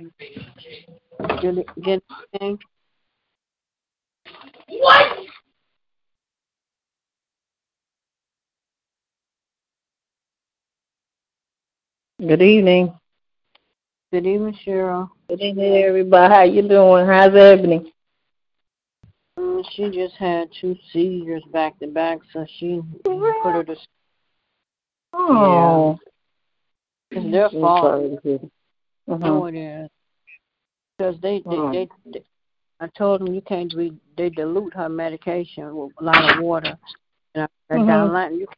Good, good evening. Good evening. Good evening, Cheryl. Good evening, everybody. How you doing? How's Ebony? Um, she just had two seizures back to back, so she put her to. Oh. It's their I'm fault. Sorry to hear that. Uh-huh. No, it is. Because they, they, Oh. they, they, I told them you can't re, they dilute her medication with a lot of water. And I, Mhm. Dilantin, you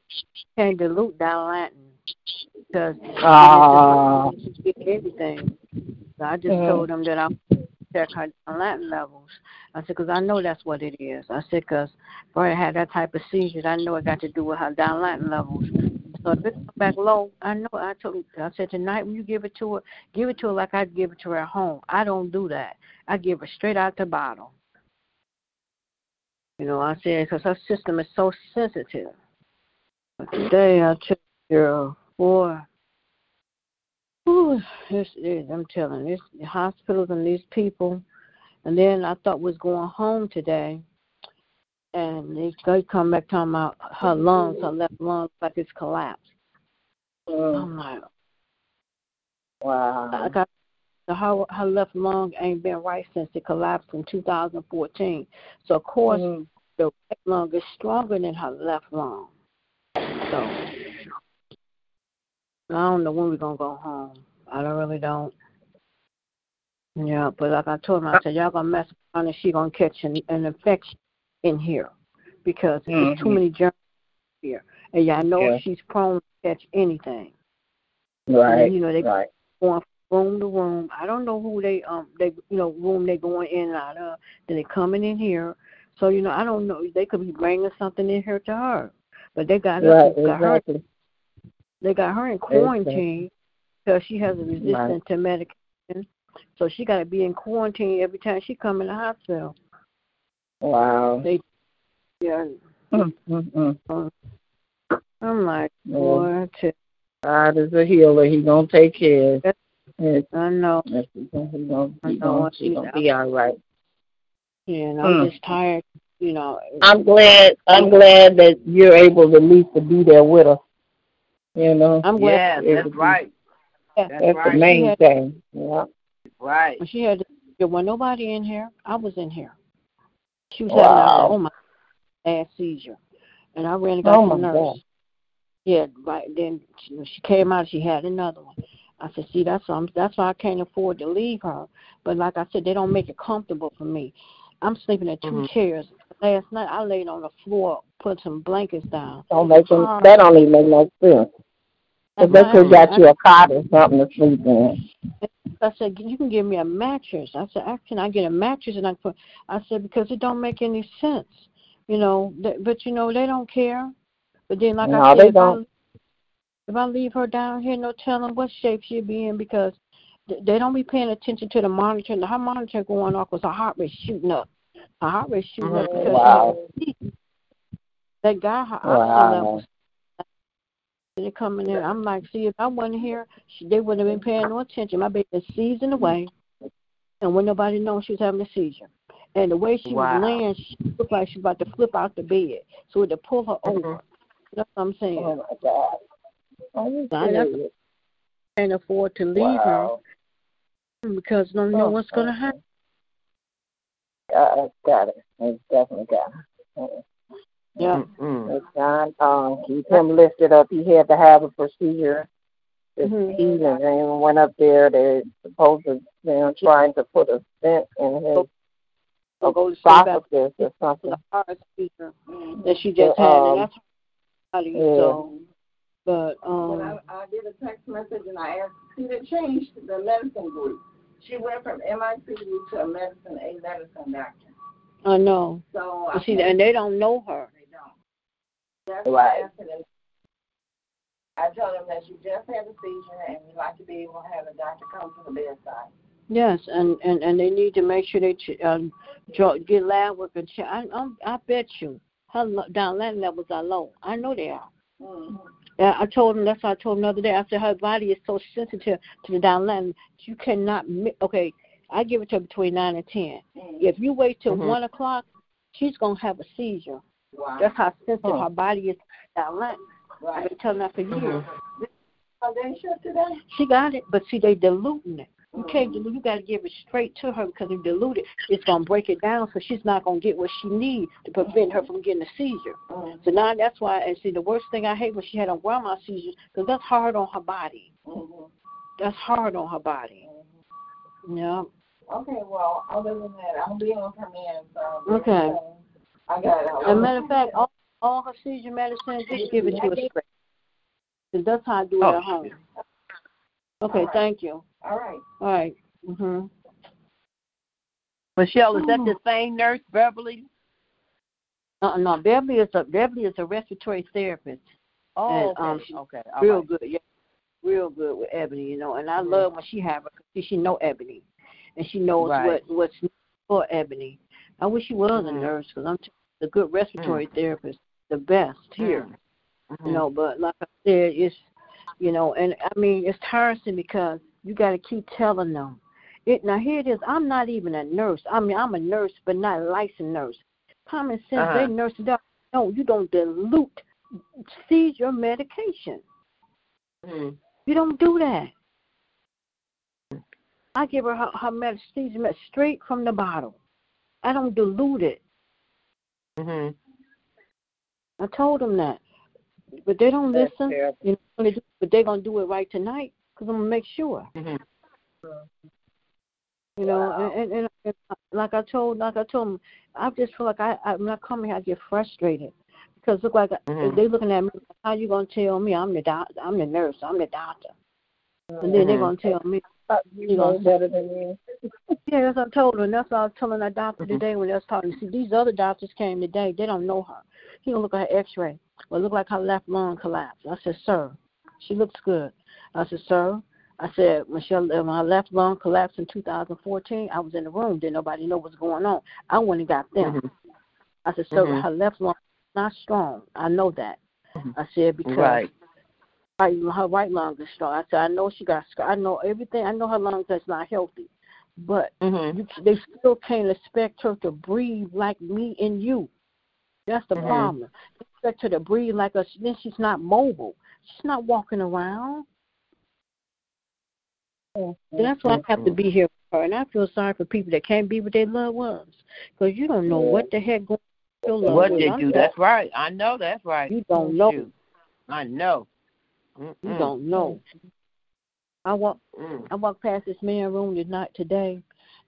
can't dilute Dilantin because Ah. you get everything. So I just Mhm. told them that I'm check her Dilantin levels. I said, because I know that's what it is. I said, because Brenda had that type of seizure. I know it got to do with her Dilantin levels. So if it come back low, I know. I told I said tonight when you give it to her, give it to her like I'd give it to her at home. I don't do that. I give her straight out the bottle. You know, I said because her system is so sensitive. But today I took her for. Whew, this is, I'm telling you, this the hospitals and these people. And then I thought was going home today, and they they come back talking about her lungs, her left lung, like it's collapsed. Mm. I'm like, Wow. I got the her her left lung ain't been right since it collapsed in 2014. So of course Mhm. the right lung is stronger than her left lung. So I don't know when we're gonna go home. I don't really don't. Yeah, but like I told him, I said y'all gonna mess around and she gonna catch an, an infection in here because there's too many germs here, and y'all know Yeah. she's prone to catch anything. Right. you know, they- right. going from room to room. I don't know who they um they you know room they going in and out of. Then they coming in here. So you know I don't know. They could be bringing something in here to her, but they got Right. her got her they got her in quarantine because she has a resistance to medication. So she got to be in quarantine every time she come in the hospital. Wow. They yeah. Mm, mm, mm. I'm like, Yeah. boy, God is a healer. He gonna take care. of it. I know. it's- He gonna, he gonna, I he know. gonna, he gonna be all right. Yeah, and I'm Mm. just tired. You know. I'm glad. I'm glad that you're able to at least to be there with her. You know. I'm Yeah, glad. that's right. Yeah. That's That's right. the main had- thing. Yeah. Right. She had there was nobody in here. I was in here. She was Wow. having a, oh my bad seizure, and I ran and got Oh, the nurse. God. Yeah, right. Then she, when she came out. She had another one. I said, see, that's why I'm, that's why I can't afford to leave her. But like I said, they don't make it comfortable for me. I'm sleeping in 2 Mm-hmm. Mhm. chairs. Last night I laid on the floor, put some blankets down. Don't make them, Oh. that don't even make no sense. But they could got you a cot or something to sleep in. I said, you can give me a mattress. I said, "I- can I get a mattress? And I put, I said, because it don't make any sense, you know. But you know, they don't care. But then, like No, I said, if. I if I leave her down here, no telling what shape she'll be in because they don't be paying attention to the monitor. And her monitor going off because her heart rate shooting up. Her heart rate shooting up mm-hmm. because Wow. that guy, her Wow. oxygen levels. They coming in. I'm like, see, if I wasn't here, she, they wouldn't have been paying no attention. My baby was seizing away, and when nobody knows she was having a seizure. And the way she Wow. was laying, she looked like she was about to flip out the bed. So we had to pull her mm-hmm. over. That's what I'm saying. Oh my God. Oh, you I never- Can't afford to leave Wow. her because I don't know Oh, what's going to happen. God, uh, got it. It's definitely got it. Uh-uh. Yeah. It's John. Um, keep him lifted up. He had to have a procedure. This Mhm. healing and went up there. They're supposed to, you know, trying to put a stent in his So go to sleep after esophagus or something. the heart seizure that she just Yeah, had, um, and that's her body. yeah. So But But um, I, I did a text message and I asked, see, they changed the medicine group. She went from MICU to a medicine, a medicine doctor. I know. So I see, and they don't know her. They Right. why I asked them. I told them that you just had a seizure and you'd like to be able to have a doctor come to the bedside. Yes, and and and they need to make sure they ch- um, draw, get lab work and check. I I'm, I bet you her lo- Dilantin levels are low. I know they are. Mm-hmm. Yeah, I told him that's what I told him the other day. I said her body is so sensitive to the Dilantin. You cannot. Okay, I give it to her between nine and 10 Mm-hmm. If you wait till Mhm. one o'clock, she's gonna have a seizure. Wow. That's how sensitive Oh. her body is to Dilantin. I've been telling that for years. Are they shut today? She got it, but see, they diluting it. You Mm-hmm. can't dilute. You got to give it straight to her because if diluted, it's gonna break it down, so she's not gonna get what she needs to prevent her from getting a seizure. Mm-hmm. So now that's why. And see, the worst thing I hate when she had a grand mal seizure because that's hard on her body. Mm-hmm. That's hard on her body. Yeah. Okay, well, other than that, I'll be on command. So Okay. I got it. As a matter of fact, all, all her seizure medicine, just give it to her straight. 'Cause that's how I do it Oh, at home. Okay, All right. thank you. All right. All right. Mhm. Michelle, is that the same nurse, Beverly? Uh, no, Beverly is a Beverly is a respiratory therapist. Oh, And, okay. um, she- okay. all real right. good, yeah, real good with Ebony, you know. And I Mhm. love when she have her 'cause she, she know Ebony, and she knows Right. what what's for Ebony. I wish she was a Mhm. nurse because I'm t- a good respiratory therapist, the best here, Mhm. you know. But like I said, it's you know, and I mean it's tiresome because you got to keep telling them. It now here it is. I'm not even a nurse. I mean I'm a nurse, but not a licensed nurse. Common sense, Uh-huh. they nurse it up. No, you don't dilute, seize your medication. Mhm. You don't do that. I give her her, her medicine straight from the bottle. I don't dilute it. Mhm. I told them that, but they don't That's listen. terrible. You know, they do- but they're gonna do it right tonight because I'm gonna make sure. Mhm. You know, Wow. and, and, and like I told, like I told them, I just feel like I, I when I come here, I get frustrated because look like Mhm. they looking at me. How you gonna tell me I'm the doc, I'm the nurse, I'm the doctor, and then they're Mhm. gonna tell me You know better than me. Yeah, that's what I told her, and that's what I was telling that doctor Mhm. today when I was talking. See, these other doctors came today. They don't know her. He don't look at her X-ray. Well, it looked like her left lung collapsed. I said, sir, she looks good. I said, sir, I said, Michelle, when my left lung collapsed in 2014, I was in the room. Didn't nobody know what's going on. I went and got them. Mhm. I said, sir, Mhm. her left lung not strong. I know that. Mhm. I said because Right. Right, her right lung is strong. I said, I know she got. scar- I know everything. I know her lungs is not healthy, but Mhm. you, they still can't expect her to breathe like me and you. That's the Mhm. problem. They expect her to breathe like us. Then she's not mobile. She's not walking around. That's why I have to be here for her. And I feel sorry for people that can't be with their loved ones because you don't know what the heck going on with your loved What they do? That's right. I know that's right. You don't know. I know. You Mm-mm. don't know. I walk. Mm. I walked past this man room tonight today,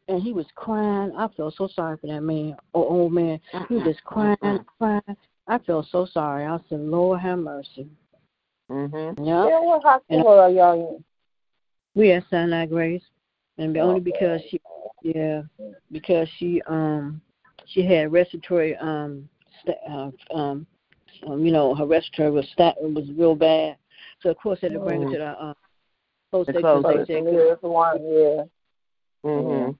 and he was crying. I felt so sorry for that man, or old man. He was just crying, Mm-mm. crying. I felt so sorry. I said, Lord have mercy. Mhm. Yeah. Yeah, what hospital are y'all in? We at Sinai Grace, and only because she, yeah, because she um she had respiratory um sta- uh, um um you know her respiratory was stat was real bad, so of course they had to bring her to the um close The section. closest. They Yeah, the one. Yeah. Mhm.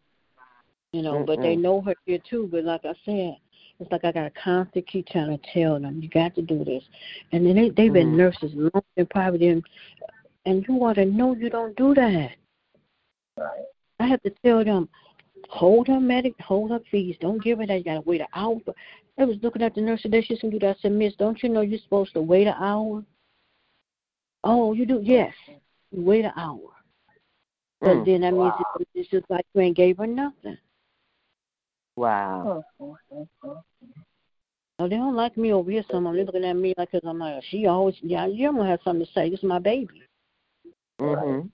you know, but they know her here too. But like I said, it's like I got to constantly keep trying to tell them, you got to do this. And then they they've been Mhm. nurses long and probably them, and you ought to know you don't do that. Right. I have to tell them, hold her medic, hold her fees. Don't give her that. You got to wait an hour. I was looking at the nurse today. She's gonna do that. I said, Miss, don't you know you're supposed to wait an hour? Oh, you do? Yes. You wait an hour. But Mm. then that means Wow. it's, it's just like you ain't gave her nothing. Wow. Oh, they don't like me over here. Some of them they looking at me like, cause I'm like, she always, yeah, you're gonna have something to say. This is my baby. Mhm.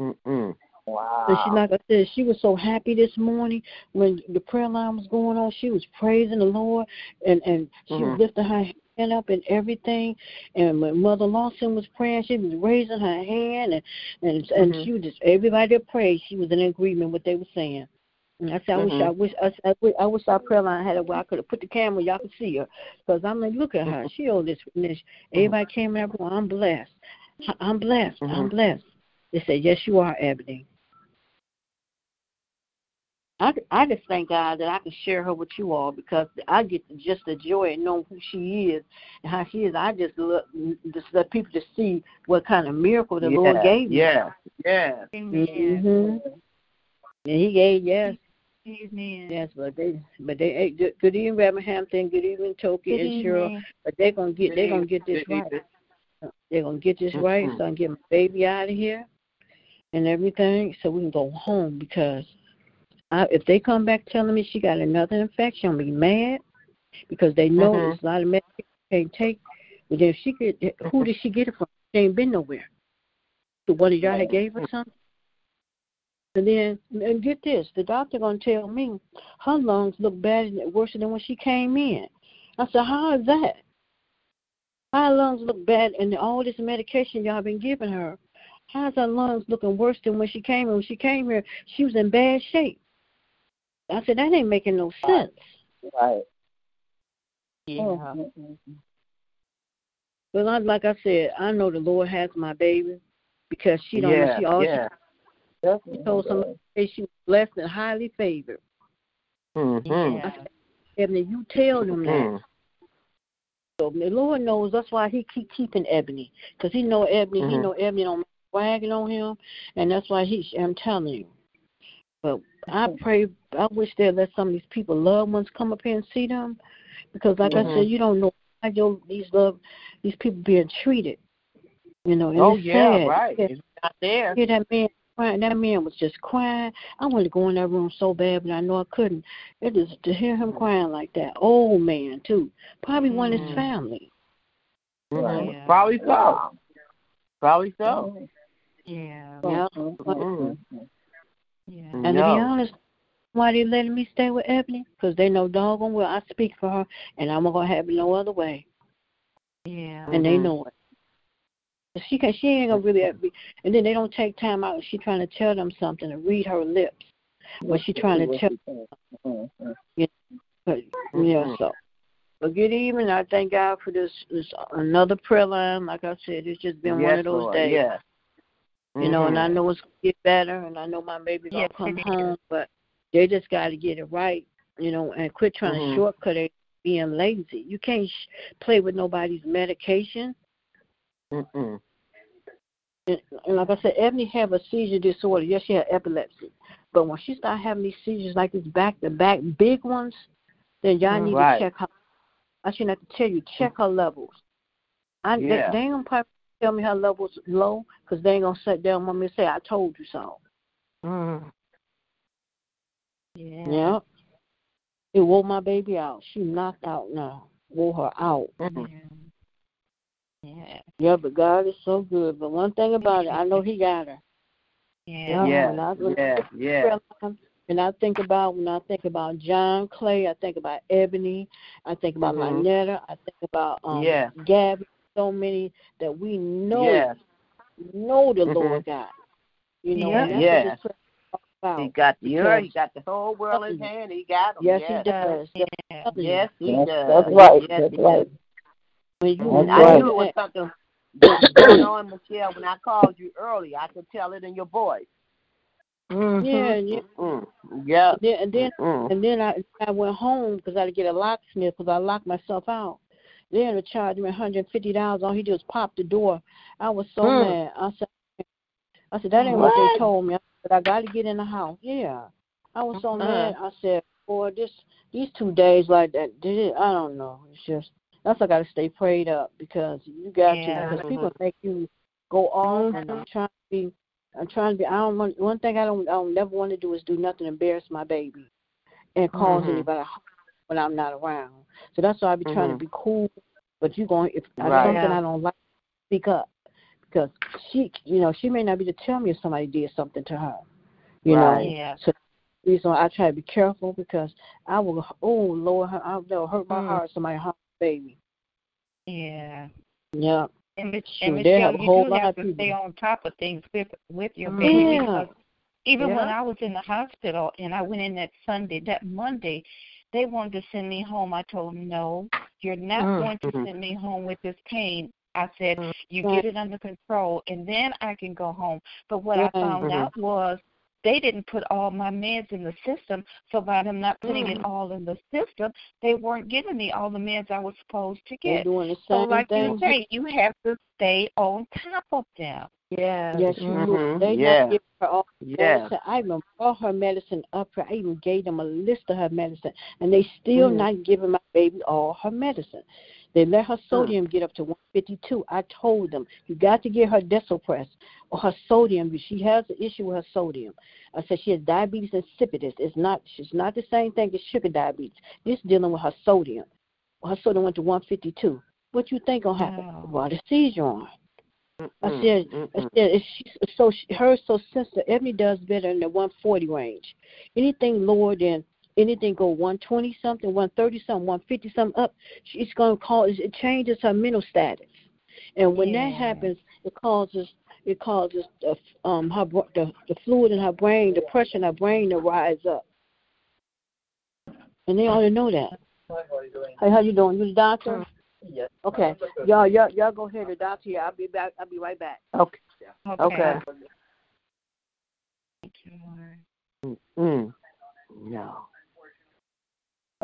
Mm-mm. Wow. And she, like I said, she was so happy this morning when the prayer line was going on. She was praising the Lord, and and she was Mhm. lifting her. Stand up and everything. And when Mother Lawson was praying, she was raising her hand, and and and Mhm. she was just everybody that prayed, she was in agreement with what they were saying. And I said, I wish, Mhm. I wish, I, I, wish- I wish our prayer line had it where I could have put the camera, y'all could see her, because I'm like, look at her, she all this. this. Everybody came in, I'm blessed, I'm blessed, I'm Mhm. blessed. They said, yes, you are, Ebony. I, I just thank God that I can share her with you all because I get just the joy of knowing who she is and how she is. I just look just let people to see what kind of miracle the yeah, Lord gave me. Yeah, yeah. hmm And He gave yes, Amen. yes, but they, but they, hey, good, good evening, Reverend Hampton. Good evening, Toki Good and Cheryl. evening. But they're gonna get, they're gonna get this right. They're gonna get this right, Mhm. so I can get my baby out of here and everything, so we can go home. Because I, if they come back telling me she got another infection, I'll be mad because they know Mhm. there's a lot of medication she can't take. But then if she could, who did she get it from? She ain't been nowhere. The one of y'all had gave her something. And then, and get this, the doctor gonna tell me her lungs look bad and worse than when she came in. I said, how is that? Her lungs look bad and all this medication y'all been giving her? How's her lungs looking worse than when she came in? When she came here, she was in bad shape. I said, that ain't making no sense. Right. Yeah. Mhm. But I, like I said, I know the Lord has my baby because she don't yeah, she all yeah. she told somebody she was blessed and highly favored. Mm-hmm. Yeah. Ebony, you tell them that. Mm-hmm. So the Lord knows that's why He keep keeping Ebony, because He know Ebony. He Mhm. know Ebony don't wagging on him, and that's why He. I'm telling you. But I pray. I wish they'd let some of these people, loved ones, come up here and see them, because like I Mhm. said, you don't know how your these love these people being treated. You know, and Oh it's yeah, sad. right. Yeah. It's not there. hear that man crying. That man was just crying. I wanted to go in that room so bad, but I know I couldn't. It is to hear him crying like that. Old man too. Probably one of his family. Mhm. Yeah. Probably so. Probably so. Yeah. Yeah. To be honest, why they letting me stay with Ebony? Because they know doggone well I speak for her, and I'm gonna have it no other way. Yeah. And they Mhm. know it. She can. She ain't gonna really. Be, and then they don't take time out. She trying to tell them something to read her lips. What she trying to tell. Mhm. But yeah, so. But good evening. I thank God for this. This another prayer line. Like I said, it's just been yes, one of those Lord. days. Yeah. You know, and I Mhm. know it's gonna get better, and I know my baby gonna Yes, come home, but they just got to get it right. You know, and quit trying Mhm. to shortcut it, being lazy. You can't sh- play with nobody's medication. Mm hmm. And, and like I said, Ebony have a seizure disorder. Yes, she had epilepsy, but when she start having these seizures like this back to back big ones, then y'all Mhm. need Right. to check her. I shouldn't have to tell you check her levels. I Yeah. they ain't gonna probably tell me her levels low because they ain't gonna sit down with me and say I told you so. Mhm. Yeah. Yeah. It wore my baby out. She knocked out now. Wore her out. Mhm. Yeah. Yeah, but God is so good. But one thing about it, I know He got her. Yeah. Yeah. when I, when Yeah. Yeah. And I think about when I think about John Clay, I think about Ebony, I think about Mhm. Lynetta, I think about um Yeah. Gabby. So many that we know Yes. know the Mhm. Lord God. You know, Yeah. Yes. what this prayer is all He got the earth. He got the whole world in his hand. He got them. Yes, yes. He does. Yeah. Yes, he That's, does. that's right. Yes, That's right. When you, That's I right. knew it was something going on, Michelle, when I called you earlier. I could tell it in your voice. Yeah, yeah. Mm. Yeah. And then, and then Mm. And then I I went home because I had to get a locksmith because I locked myself out. They had to charge me $150. All he did was pop the door. I was so Hmm. mad. I said, I said that ain't what, What? they told me. I said I got to get in the house. Yeah, I was so Uh-huh. mad. I said, boy, this these two days like that did it. I don't know. It's just that's why I got to stay prayed up because you got Yeah. to because people make you go off and I'm trying to be. I'm trying to be. I don't want. One thing I don't. I don't never want to do is do nothing to embarrass my baby, and cause Mhm. anybody when I'm not around. So that's why I be trying to Mhm. be cool. But you going if Right. something Yeah. I don't like, speak up because she, you know, she may not be to tell me if somebody did something to her. You Right. know. Yeah. So reason why I try to be careful because I will. Oh Lord, I will hurt my Mm. heart. Somebody harm my baby. Yeah. Yeah. And, Mich- Shoot, and Michelle, have you whole do have of to stay on top of things with with your baby Yeah. because even when I was in the hospital and I went in that Sunday, that Monday, they wanted to send me home. I told them, no, you're not Mm. going to Mhm. send me home with this pain. I said, Mm. you get it under control, and then I can go home. But what I found Mhm. out was they didn't put all my meds in the system. So by them not putting Mm. it all in the system, they weren't giving me all the meds I was supposed to They're get. doing the So same like thing. you say, you have to stay on top of them. Yes. Yes, you Mhm. do. They Yeah. not giving her all the Yeah. medicine. I even brought her medicine up here. I even gave them a list of her medicine, and they still Mhm. not giving my baby all her medicine. They let her sodium get up to 152. I told them you got to get her Desopress or her sodium. She has an issue with her sodium. I said she has diabetes insipidus. It's not. She's not the same thing as sugar diabetes. This dealing with her sodium. Her sodium went to 152. What you think gonna happen? Wow. Well, the seizure on. I Mm-mm. said, I said, she, so she, her so sensitive. Ebony does better in the 140 range. Anything lower than anything go 120 something, 130 something, 150 something up, she's gonna cause it changes her mental status. And when that happens, it causes it causes the, um her the the fluid in her brain, the pressure in her brain to rise up. And they ought to know that. Hey, how you doing? You the doctor? Yes. Okay. Y'all, y'all, y'all go ahead. The doctor here. I'll be back. I'll be right back. Okay. Okay. Okay. Thank you, Lord. Mm. No.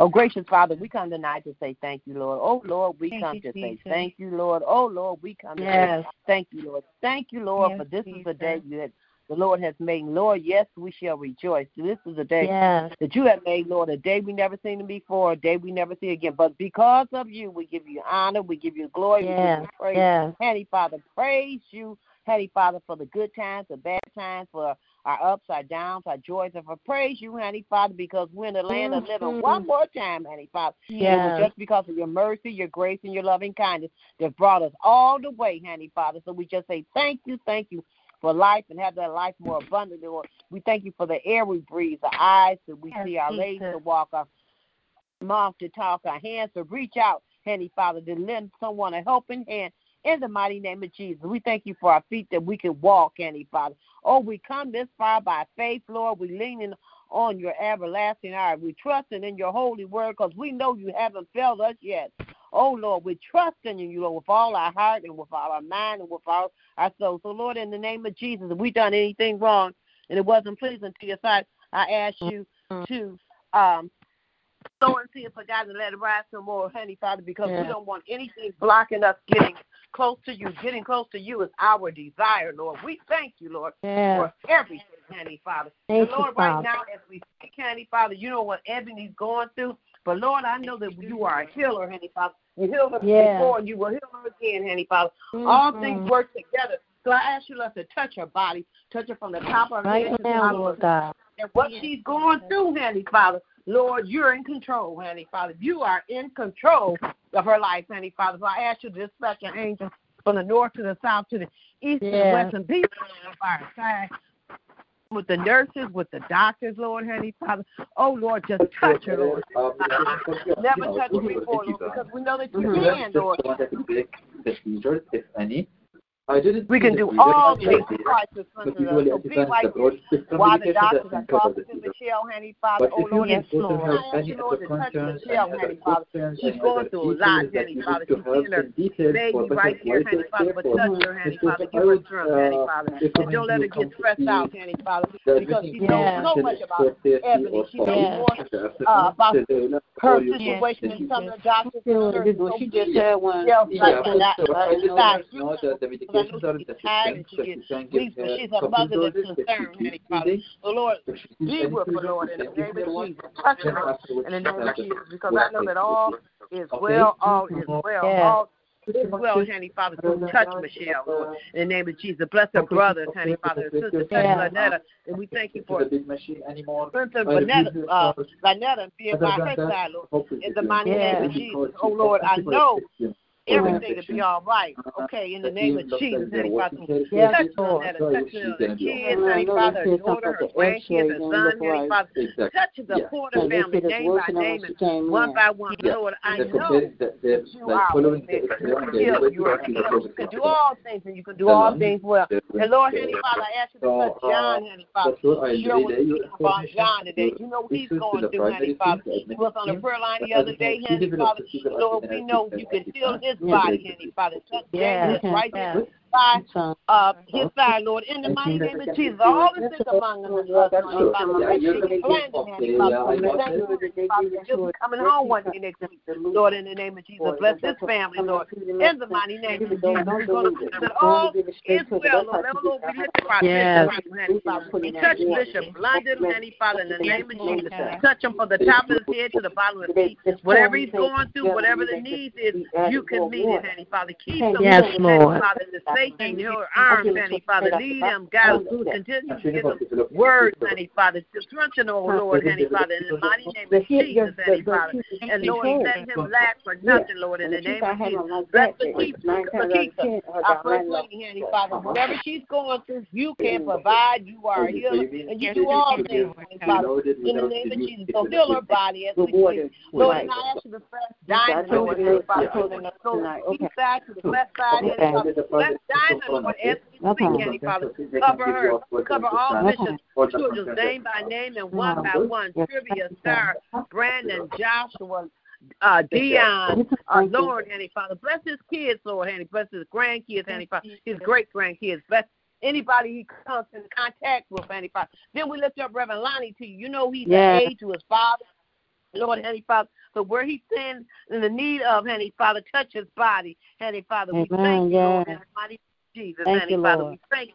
Oh, gracious Father, we come tonight to say thank you, Lord. Oh, Lord, we Thank come you, to say thank you, Lord. Oh, Lord, we come to say thank you, Lord. Thank you, Lord, Yes, for this is the day you had, the Lord has made. Lord, yes, we shall rejoice. This is the day Yes. that you have made, Lord, a day we never seen before, a day we never see again. But because of you, we give you honor, we give you glory, we give you praise. Yes. Heavenly Father, praise you, Heavenly Father, for the good times, the bad times, for our ups, our downs, our joys, and for praise you, honey, Father, because we're in the land of living Mhm. one more time, honey, Father. Yes. just because of your mercy, your grace, and your loving kindness that brought us all the way, honey, Father. So we just say thank you, thank you for life and have that life more abundantly. We thank you for the air we breathe, the eyes that we Yes, see, our legs to walk, our mouth to talk, our hands to reach out, honey, Father, to lend someone a helping hand in the mighty name of Jesus. We thank you for our feet that we can walk, Heavenly Father. Oh, we come this far by faith, Lord. We leaning on your everlasting arm. We trusting in your holy word because we know you haven't failed us yet. Oh, Lord, we're trusting in you, Lord, with all our heart and with all our mind and with all our soul. So, Lord, in the name of Jesus, if we done anything wrong and it wasn't pleasing to your sight, I ask you to um, sow into your forgotten and let it rise some more, honey, Father, because Yeah. we don't want anything blocking us getting close to you. Getting close to you is our desire, Lord. We thank you, Lord, Yes. for everything, honey, Father. Thank and Lord, you, right Father. now, as we speak, honey, Father, you know what Ebony's going through. But Lord, I know that you are a healer, honey, Father. You healed her Yeah. before, and you will heal her again, honey, Father. All Mhm. things work together. So I ask you, Lord, to touch her body, touch her from the top of her Right head to the bottom of her and what she's going through, Handy Father. Lord, you're in control, Handy Father. You are in control of her life, Handy Father. So I ask you to dispatch your angels from the north to the south to the east to the west and be by our side with the nurses, with the doctors, Lord, Handy Father. Oh, Lord, just touch her, Lord. Never touch her before, Lord, because we know that you can, Lord. We can do all things I. Christ is But under us. So be depends right the broad spectrum while the doctors are talking to. Michelle, Handy Father. Oh, Lord, yes, Lord. have I ask any you, Lord, to touch Michelle, any Father. She's going through a lot, details that Handy you Father. She's her in detail baby right here, quality Father. But touch her, Handy Father. Give her strength, Handy uh, Father. And don't let her get stressed out, Handy Father, because she knows so much about Ebony. She knows more about her situation questions. some of the doctors You know and what nurses. to do. So She just had one. Yeah, Yeah, like but that. I know that the I know medications she's tired and she gets weak, but she's a mother that's doses that she concerned, keeps Father. So, Lord, be with her, Lord, in the name of. Jesus. Touch her in the name of Jesus, because I know that all is well, all is well, all is well, Handy Father. So touch Michelle, Lord, in the name of Jesus. Bless her brothers, Handy Father, and sister, Yeah. Lynetta, and we thank you for. Sister I Lynetta, uh, start. Lynetta being by her side, Lord. In the mighty name of Jesus. Oh, Lord, I thank you for know. Everything to be all right. Okay, in the name of Jesus, Heavenly Father. Touch Lynetta, touch the kids, Heavenly Father, her daughter, her grandkids, her son, Heavenly Father. Touch the Porter family, name by name, and one by one. Lord, I know you are you you are You can do all things, and you can do all things well. And Lord, Heavenly Father, I ask you to touch John, Heavenly Father. Sure, what you about John today. You know what he's going through, Heavenly Father. He was on the prayer line the other day, Heavenly Father. Lord, we know you can heal his body, Heavenly Father. Touch James right there by uh, his side, Lord, in the mighty name of Jesus. All the sick among them, Lord, coming home one day next week, Lord, in the name of Jesus. Bless this family, Lord, in the mighty name of Jesus. We're going to put all is well, Lord. Lord, we lift up our Yes. Touch Bishop London, Heavenly Father, in the name of Jesus. Touch him from the top of his head to the bottom of his feet. Whatever he's going through, whatever the needs is, you can meet it, Heavenly Father. Keep him, Yes, Heavenly Father, in the safety in your arms, Heavenly Father. Lead him, guide him, continue to give him words, Heavenly Father. Strengthen, oh Lord, Heavenly Father, in the mighty name of Jesus, Heavenly Father. And Lord, let him lack for nothing, Lord, in the name of Jesus. Bless the Lakeisha. Our first lady, Heavenly Father. Whatever she's going through, you can provide. You are a healer, and you do all things, Heavenly Father. In the name of Jesus, so heal her body as we speak. Lord, and I ask you to bless Diamond, Heavenly Father. So east side to the west side, Heavenly Father. Bless Diamond, Lord, as we speak, Heavenly Father. Cover her, cover all bishops, children, name by name and one by one. Trivia, Star, Brandon, Joshua, uh, Dion, uh, Lord, Heavenly Father. Bless his kids, Lord, Heavenly. Bless his grandkids, Heavenly Father. His great grandkids. Bless anybody he comes in contact with, Heavenly Father. Then we lift up Reverend Lonnie to you. You know he's Yes. an aide to his father. Lord, Heavenly Father, so where he stands in the need of, Heavenly Father, touch his body, Heavenly Father. We Amen, thank you, Lord, in the mighty name of Jesus, Thank Heavenly you, Father. Lord. We thank you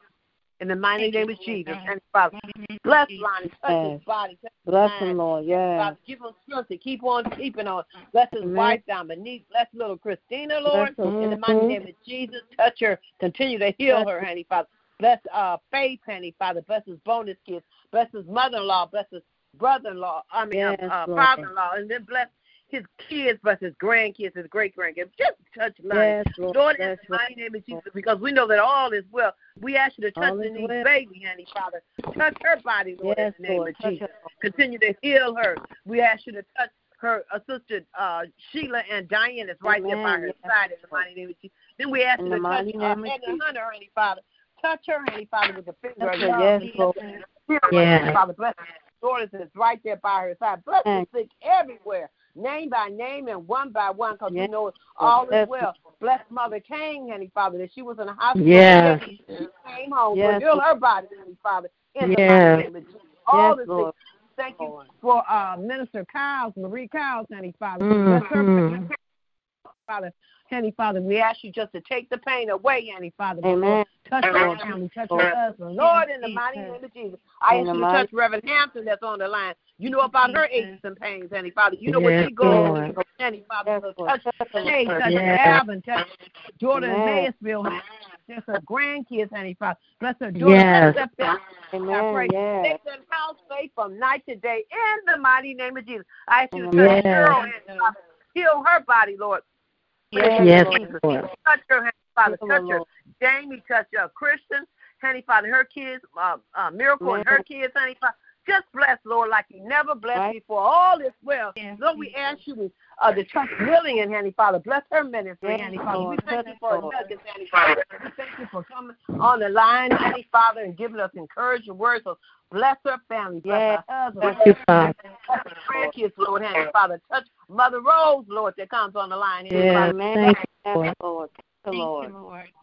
in the mighty name of Jesus, Heavenly Father. Bless Lonnie, touch Yes. his body, touch his Bless mind, him, Lord. yeah. Father, give him strength to keep on keeping on. Bless his Amen. wife, Dominique. Bless little Christina, Lord. Bless. In the mighty Mhm. name of Jesus, touch her. Continue to heal her, Heavenly Father. Bless uh, Faith, Heavenly Father. Bless his bonus kids. Bless his mother-in-law. Bless his brother-in-law. I mean, Yes, uh, uh, Lord. father-in-law. And then bless his kids, bless his grandkids, his great-grandkids. Just touch Lonnie. Yes, Lord. Lord, in the mighty name of Jesus, because we know that all is well. We ask you to touch All the is niece well. baby, honey, Father. Touch her body, Lord, Yes, in the name Lord. of Jesus. her. Continue to heal her. We ask you to touch her uh, sister uh, Sheila and Diane is right there by her Yes. side in the mighty name of Jesus. Then we ask In you to touch mighty uh, name of Edna Jesus. Hunter, honey, Father. Touch her, honey, Father, with the finger of her. Yes, Lord. Yes. Father, bless her. Daughters is right there by her side. Bless the sick everywhere, name by name and one by one, because Yes. we know all is well. Bless Mother King, honey, Father, that she was in the hospital. Yes. She came home. Yes. Heal her body, honey, Father, in Yes. mighty name of Jesus. All Yes, the sick Lord. Thank you for uh, Minister Kyles, Marie Kyles, Honey Father. Bless her. Father. Honey Father, we ask you just to take the pain away, Honey Father. Amen. Touch her family, touch her husband. Lord, in the mighty name of Jesus, I ask you to touch Reverend Hampton that's on the line. You know about her aches and pains, Honey Father. You know what Yes, she goes through, Honey Father. Yes, So Lord. touch Shay, touch Yes. Alvin, touch daughter in Amen. Maysville. Bless her grandkids, Honey Father. Bless her daughter. Yes. Touch that family. I Amen. pray. Yes. Make that house safe from night to day in the mighty name of Jesus. I ask you to Yes. touch Cheryl, Honey Father. Heal her body, Lord. Yes, Yes, Lord. Lord. Touch her, Honey Father. Heal Touch her, her. Jamie, touch her. Christian, Honey Father, her kids, uh, uh, Miracle and her kids, Honey Father. Just bless, Lord, like you never blessed Right. before. All is well. Yes, Lord, we ask you to, uh, to touch Lillian, Honey Father. Bless her ministry, Yes, Honey Father. We thank you for her, nuggets, Honey Father. We thank you for coming on the line, Honey Father, and giving us encouraging words. So bless her family. Bless Yes. her husband. Thank you, Father. Bless her grandkids, Lord, Honey Father. Touch Mother Rose, Lord, that comes on the line. Honey Yes. Father. Amen. Thank you, Lord. Lord. Thank you, Thank Lord. you, Lord.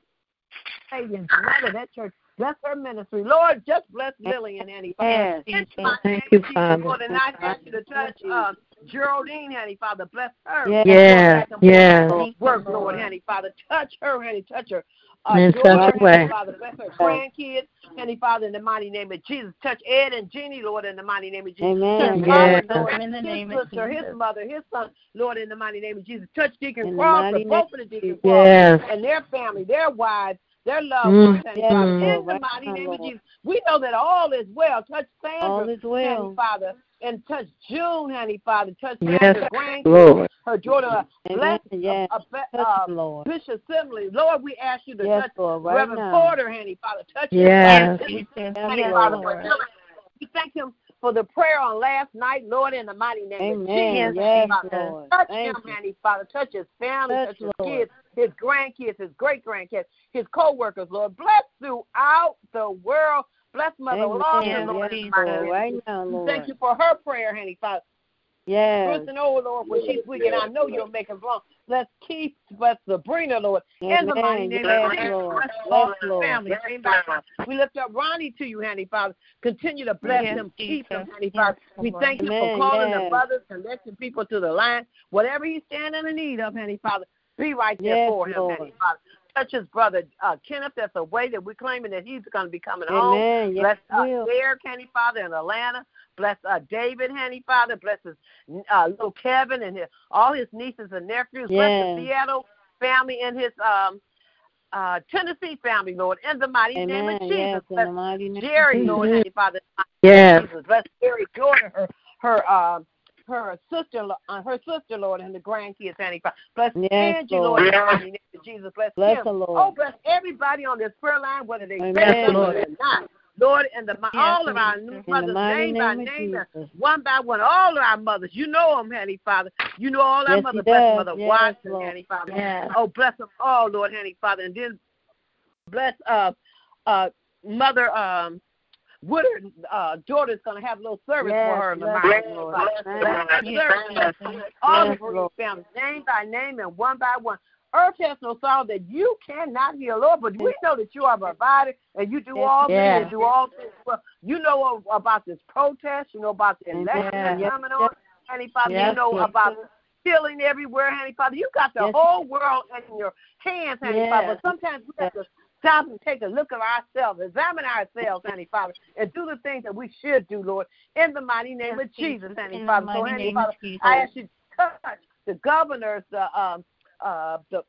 Lillian, mother, that church. Bless her ministry. Lord, just bless Lillian, Honey Father. Yes. In my Thank you, Jesus, Father. Lord, and I ask you to touch uh, Geraldine, honey, Father. Bless her. Yes. Yes, yes. Work, Lord, honey, Father. Touch her, honey. Touch her. Uh, In daughter, such a honey, way. Father. Bless her grandkids, honey, Father, in the mighty name of Jesus. Touch Ed and Jeannie, Lord, in the mighty name of Jesus. Amen. Touch Yes. Robert, Lord, In the his name of sister, his mother, his son, Lord, in the mighty name of Jesus. Touch Deacon In the mighty Crawford, both of the Deacon Crawford Yes. and their family, their wives, their loved ones. Heavenly Yes, Father. In the mighty name of Jesus, we know that all is well. Touch Sandra, All is well. Heavenly Father, and touch June, Heavenly Father. Touch Yes, Sandra's grandkids, Lord. her daughter. Amen. Bless Yes. uh, uh, Touch uh, them, Lord. Bishop Assembly. Lord, we ask you to Yes, touch Lord, right Reverend now. Porter, Heavenly Father. Touch his Yes. family, Jesus, Heavenly yes, Father, Lord. for healing. We thank him for the prayer on last night, Lord, in the mighty name Amen. of Jesus. Yes, Father. Touch Thank him. Heavenly Father. Touch his family, Touch, touch his Lord. kids, his grandkids, his great grandkids, his co-workers, Lord. Bless throughout the world. Bless Mother Amen. Lawson, Lord, in Yes, the mighty Lord. Right now, Lord. Thank you for her prayer, Heavenly Father. Yes. Listen, oh Lord, when she's weak, and I know you'll make her wrong. Let's keep bless Sabrina, Lord, in the mighty name of Jesus. Lord. All the family. name by name. We lift up Ronnie to you, Handy Father. Continue to bless Yes, him, keep him. Handy Father. We thank you for calling the Yes. brothers, connecting people to the line. Whatever he's standing in need of, Handy Father, be right there Yes, for him, Lord. Handy Father. Touch his brother uh, Kenneth. That's a way that we're claiming that he's going to be coming home. Amen. Yes, Bless uh. Derek, Handy Father, in Atlanta. Bless uh, David, Handy Father. Bless his uh, little Kevin and his, all his nieces and nephews. Bless the Seattle family and his um, uh, Tennessee family, Lord, in the mighty name of Jesus. Yes, in Bless the mighty name. Jerry, of Lord, Jesus. Handy Father. Yes. Jesus. Bless Jerry's daughter, her her um her sister, uh, her sister, Lord, and the grandkids, Handy Father. Bless Yes, Angie, Lord, Lord. in the name of Jesus. Bless, Bless him. her, Lord. Oh, bless everybody on this prayer line, whether they Amen, say Lord. or not. Lord, and the Yes, all of our new mothers, mighty name by name of name, and Jesus. one by one, all of our mothers. You know them, Handy Father. You know all our Yes, mothers. he Bless. Mother Yes, Watson, Lord. Handy Father. Yes. Oh, bless them all, Lord, Handy Father. And then bless uh uh Mother um Woodard uh daughter's gonna have a little service Yes, for her in the bless mighty her, name Lord. of Yes, Jesus. Bless her Yes, service. Jesus. all Yes, the bereaved Lord. families, name by name and one by one. Earth has no sorrow that you cannot heal, Lord, but we know that you are a provider and you do Yes, all things and do all things well. You know about this protest, you know about the election Yes, that's coming on, Honey Father, you know Lord. about healing everywhere, Honey Father. You got the Yes. whole world in your hands, Honey Yes. Father. But sometimes we have to stop and take a look at ourselves, examine ourselves, Honey Father, and do the things that we should do, Lord, in the mighty name Yes, of Jesus. Honey In the Father. So, mighty Honey name of Father, Jesus. I ask you to touch the governors, the um uh the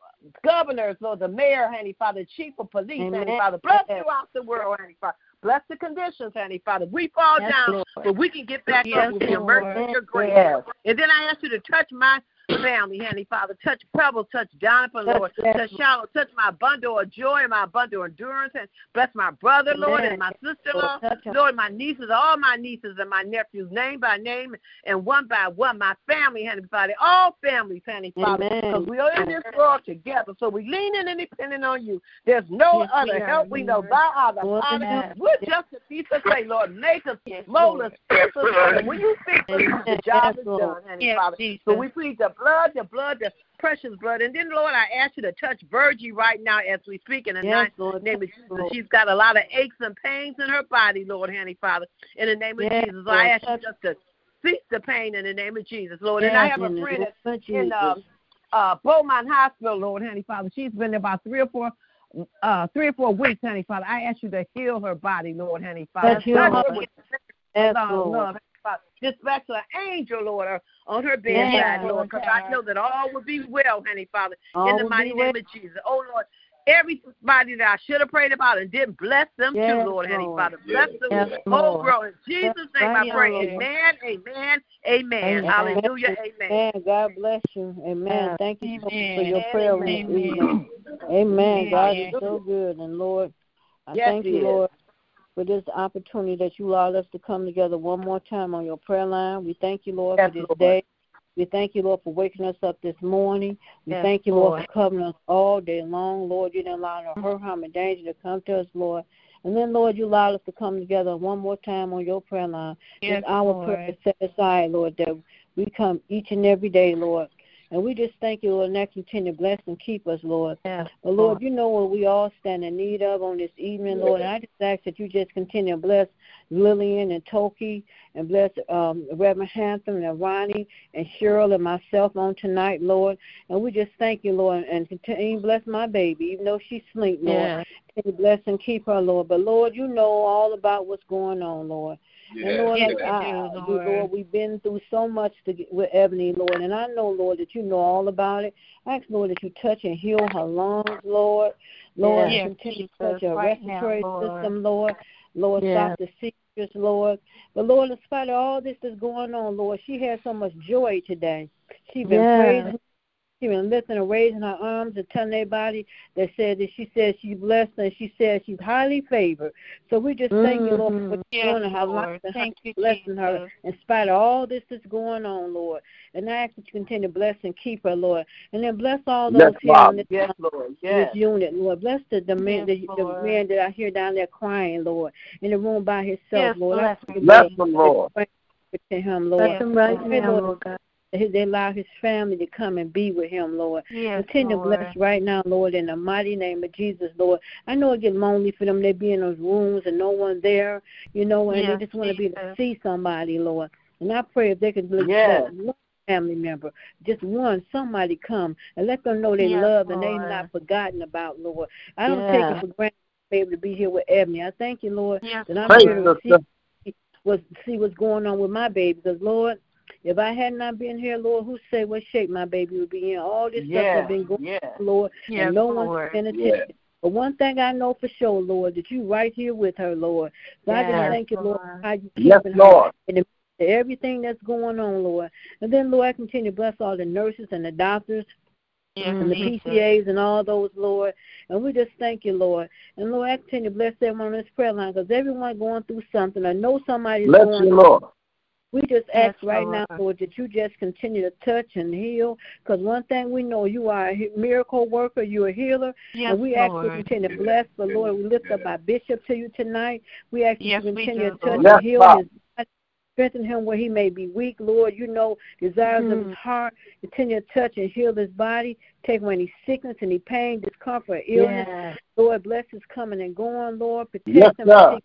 governors, Lord, the mayor, Honey Father, chief of police, Honey Father. Bless Yes. throughout the world, Honey Father. Bless the conditions, Honey Father. We fall Yes, down, Lord. but we can get back Yes, up with your mercy and your grace. Yes. And then I ask you to touch my family, Honey Father. Touch Pebble, touch Jonathan, Lord. yes, Touch Shallow, touch my bundle of joy and my bundle of endurance. And bless my brother, Lord, Amen. and my sister-in-law. Lord. Lord, my nieces, all my nieces and my nephews, name by name and one by one, my family, Honey Father, all families, Honey Father, because we are in this world together, so we leaning and depending on you. There's no Yes, other we help. We know Lord. thou art the Lord, Father. We're just a piece of clay, Lord. Make us, mold us, us, when you Amen. the job is done, Yes, Father. So we plead the blood, the blood, the precious blood. And then, Lord, I ask you to touch Virgie right now as we speak in the Yes, night Lord. name of Jesus. Lord. She's got a lot of aches and pains in her body, Lord, Honey Father. In the name of Yes, Jesus, Lord. I ask you just to cease the pain in the name of Jesus, Lord. And I Yes, have a friend that's in um, uh, Beaumont Hospital, Lord, Honey Father. She's been there about three or four. Uh, three or four weeks, honey, Father. I ask you to heal her body, Lord, honey, Father. Touch her, her Yes, love, Lord. Love, Father. Dispatch an angel, Lord, uh, on her Yes, bedside, Lord, Lord because God. I know that all will be well, honey, Father, All in the mighty name well. of Jesus. Oh, Lord, everybody that I should have prayed about and didn't bless them Yes, too, Lord, honey, Lord. Father. Bless them Yes, whole Lord. In Jesus' name I pray. Lord. Amen, amen, amen. Amen. Hallelujah, amen. Amen. God bless you. Amen. Thank you so much for your prayer on this Amen. Amen. God is so good. And Lord, I Yes, thank you, is. Lord, for this opportunity that you allowed us to come together one more time on your prayer line. We thank you, Lord, Yes, for this Lord. day. We thank you, Lord, for waking us up this morning. We Yes, thank you, Lord, Lord. for covering us all day long. Lord, you didn't allow no hurt, harm, and danger to come to us, Lord. And then, Lord, you allowed us to come together one more time on your prayer line. Yes, It's our Lord. prayer set aside, Lord, that we come each and every day, Lord. And we just thank you, Lord, and that continue to bless and keep us, Lord. Yes, But Lord, you know what we all stand in need of on this evening, Lord. And I just ask that you just continue to bless Lillian and Toki and bless um, Reverend Hampton and Ronnie and Cheryl and myself on tonight, Lord. And we just thank you, Lord, and continue to bless my baby, even though she's asleep, Lord. Yes. Continue to bless and keep her, Lord. But Lord, you know all about what's going on, Lord. And Lord, Yes, I, we I, do, you- Lord. Lord, we've been through so much to get, with Ebony, Lord, and I know, Lord, that you know all about it. I ask, Lord, that you touch and heal her lungs, Lord. Lord, Yes, continue to touch her right now, respiratory Lord. system, Lord. Lord, Yes. stop the seizures, Lord. But Lord, in spite of all this that's going on, Lord, she has so much joy today. She's been Yes. praising she been lifting and raising her arms and telling everybody that said that she said she's blessed and she said she's highly favored. So we just thank you, Lord, for mm-hmm. Yes, doing her Lord. life and how Thank you, you're blessing her in spite of all this that's going on, Lord. And I ask that you continue to bless and keep her, Lord. And then bless all those Yes, here Lord. in this, Yes, Lord. this unit, Lord. Bless the, the man Yes, the, the man that I hear down there crying, Lord, in the room by himself, Yes, Lord. I bless him. Lord, them, Lord. that you to him, Lord. Bless him right now, Lord, Lord God. That they allow his family to come and be with him, Lord. Yes, Continue to Lord. bless right now, Lord, in the mighty name of Jesus, Lord. I know it get lonely for them. They be in those rooms and no one there, you know, and Yes, they just want to be able to see somebody, Lord. And I pray if they could let Yes. let one family member, just one, somebody come and let them know they Yes, love and they Lord. not forgotten about, Lord. I don't Yeah. take it for granted to be able to be here with Ebony. I thank you, Lord, Yes, that I'm Praise here to see what see what's going on with my baby. Because Lord, if I had not been here, Lord, who say what shape my baby would be in? All this stuff Yes. that's been going Yes. on, Lord, Yes, and no Lord. one's paying Yeah. attention. But one thing I know for sure, Lord, that you right here with her, Lord. So I just Yes, thank you, Lord, for Lord. how you Yes, keeping her in the midst of everything that's going on, Lord. And then, Lord, I continue to bless all the nurses and the doctors Yes, and the Jesus. PCAs and all those, Lord. And we just thank you, Lord. And Lord, I continue to bless everyone on this prayer line because everyone going through something. I know somebody's Bless going you, through Lord. We just Yes, ask right now, Lord. Lord, that you just continue to touch and heal. Because one thing we know, you are a miracle worker, you're a healer. Yes, and we ask Lord. you to continue to bless. the Lord, we lift up our bishop to you tonight. We ask you to continue do, to touch Lord. Yes, and heal Father. his body. Strengthen him where he may be weak, Lord. You know desires of Mhm. his heart. Continue to touch and heal his body. Take away any sickness, any pain, discomfort, illness. Yes. Lord, bless his coming and going, Lord. Protect Yes, him sir.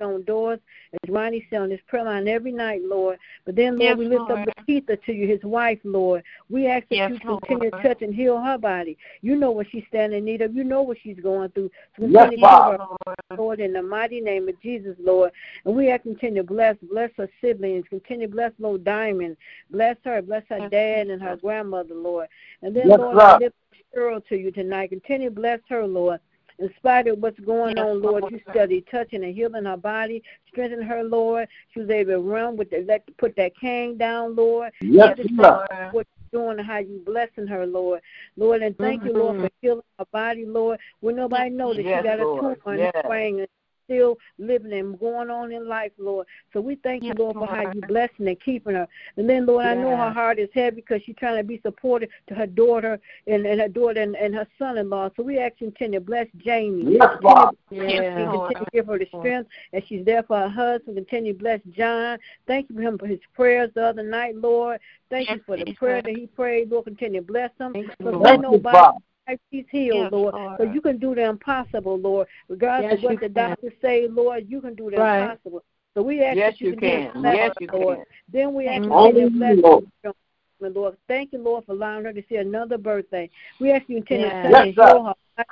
And on doors, as Ronnie said on his prayer line every night, Lord. But then, Lord, Yes, we lift Lord. up Lakeitha to you, his wife, Lord. We ask that Yes, you continue to touch and heal her body. You know what she's standing in need of. You know what she's going through. So Yes, continue to Yes, give Father. her, Lord. Lord, in the mighty name of Jesus, Lord. And we ask continue to bless, bless her siblings. Continue to bless Lord Diamond. Bless her. Bless her Yes, dad and her grandmother, Lord. And then, Yes, Lord, I Lord. lift Cheryl to you tonight. Continue to bless her, Lord. In spite of what's going Yes, on, Lord, Lord. you study touching and healing her body, strengthen her, Lord. She was able to run with the let put that cane down, Lord. Yes, Just sir. thank you for what you're doing and how you blessing her, Lord. Lord, and thank you, Lord, for healing her body, Lord. When nobody knows that Yes, she got a Lord. tumor in Yes. her brain and still living and going on in life, Lord. So we thank you, Yes, Lord, for how Lord. you blessing and keeping her. And then, Lord, I know her heart is heavy because she's trying to be supportive to her daughter and, and her daughter and, and her son-in-law. So we ask you to continue to bless Jamie. Yes, Father. Continue Yes, and continue to give her the strength and she's there for her husband. Continue to bless John. Thank you for him for his prayers the other night, Lord. Thank you for the prayer that he prayed. Lord, continue to bless him. Thank you, Because we Thank know you, by Father. stripes he's healed, Yes, Lord. Lord. So you can do the impossible, Lord. Regardless Yes, of what the can. doctors say, Lord, you can do the Right. impossible. So we ask Yes, that you, you continue to can. bless Yes, you Lord. can. Then we ask you Only to bless you, Lord. her, Lord. Thank you, Lord, for allowing her to see another birthday. We ask you to continue Yes. to touch Yes, heal her.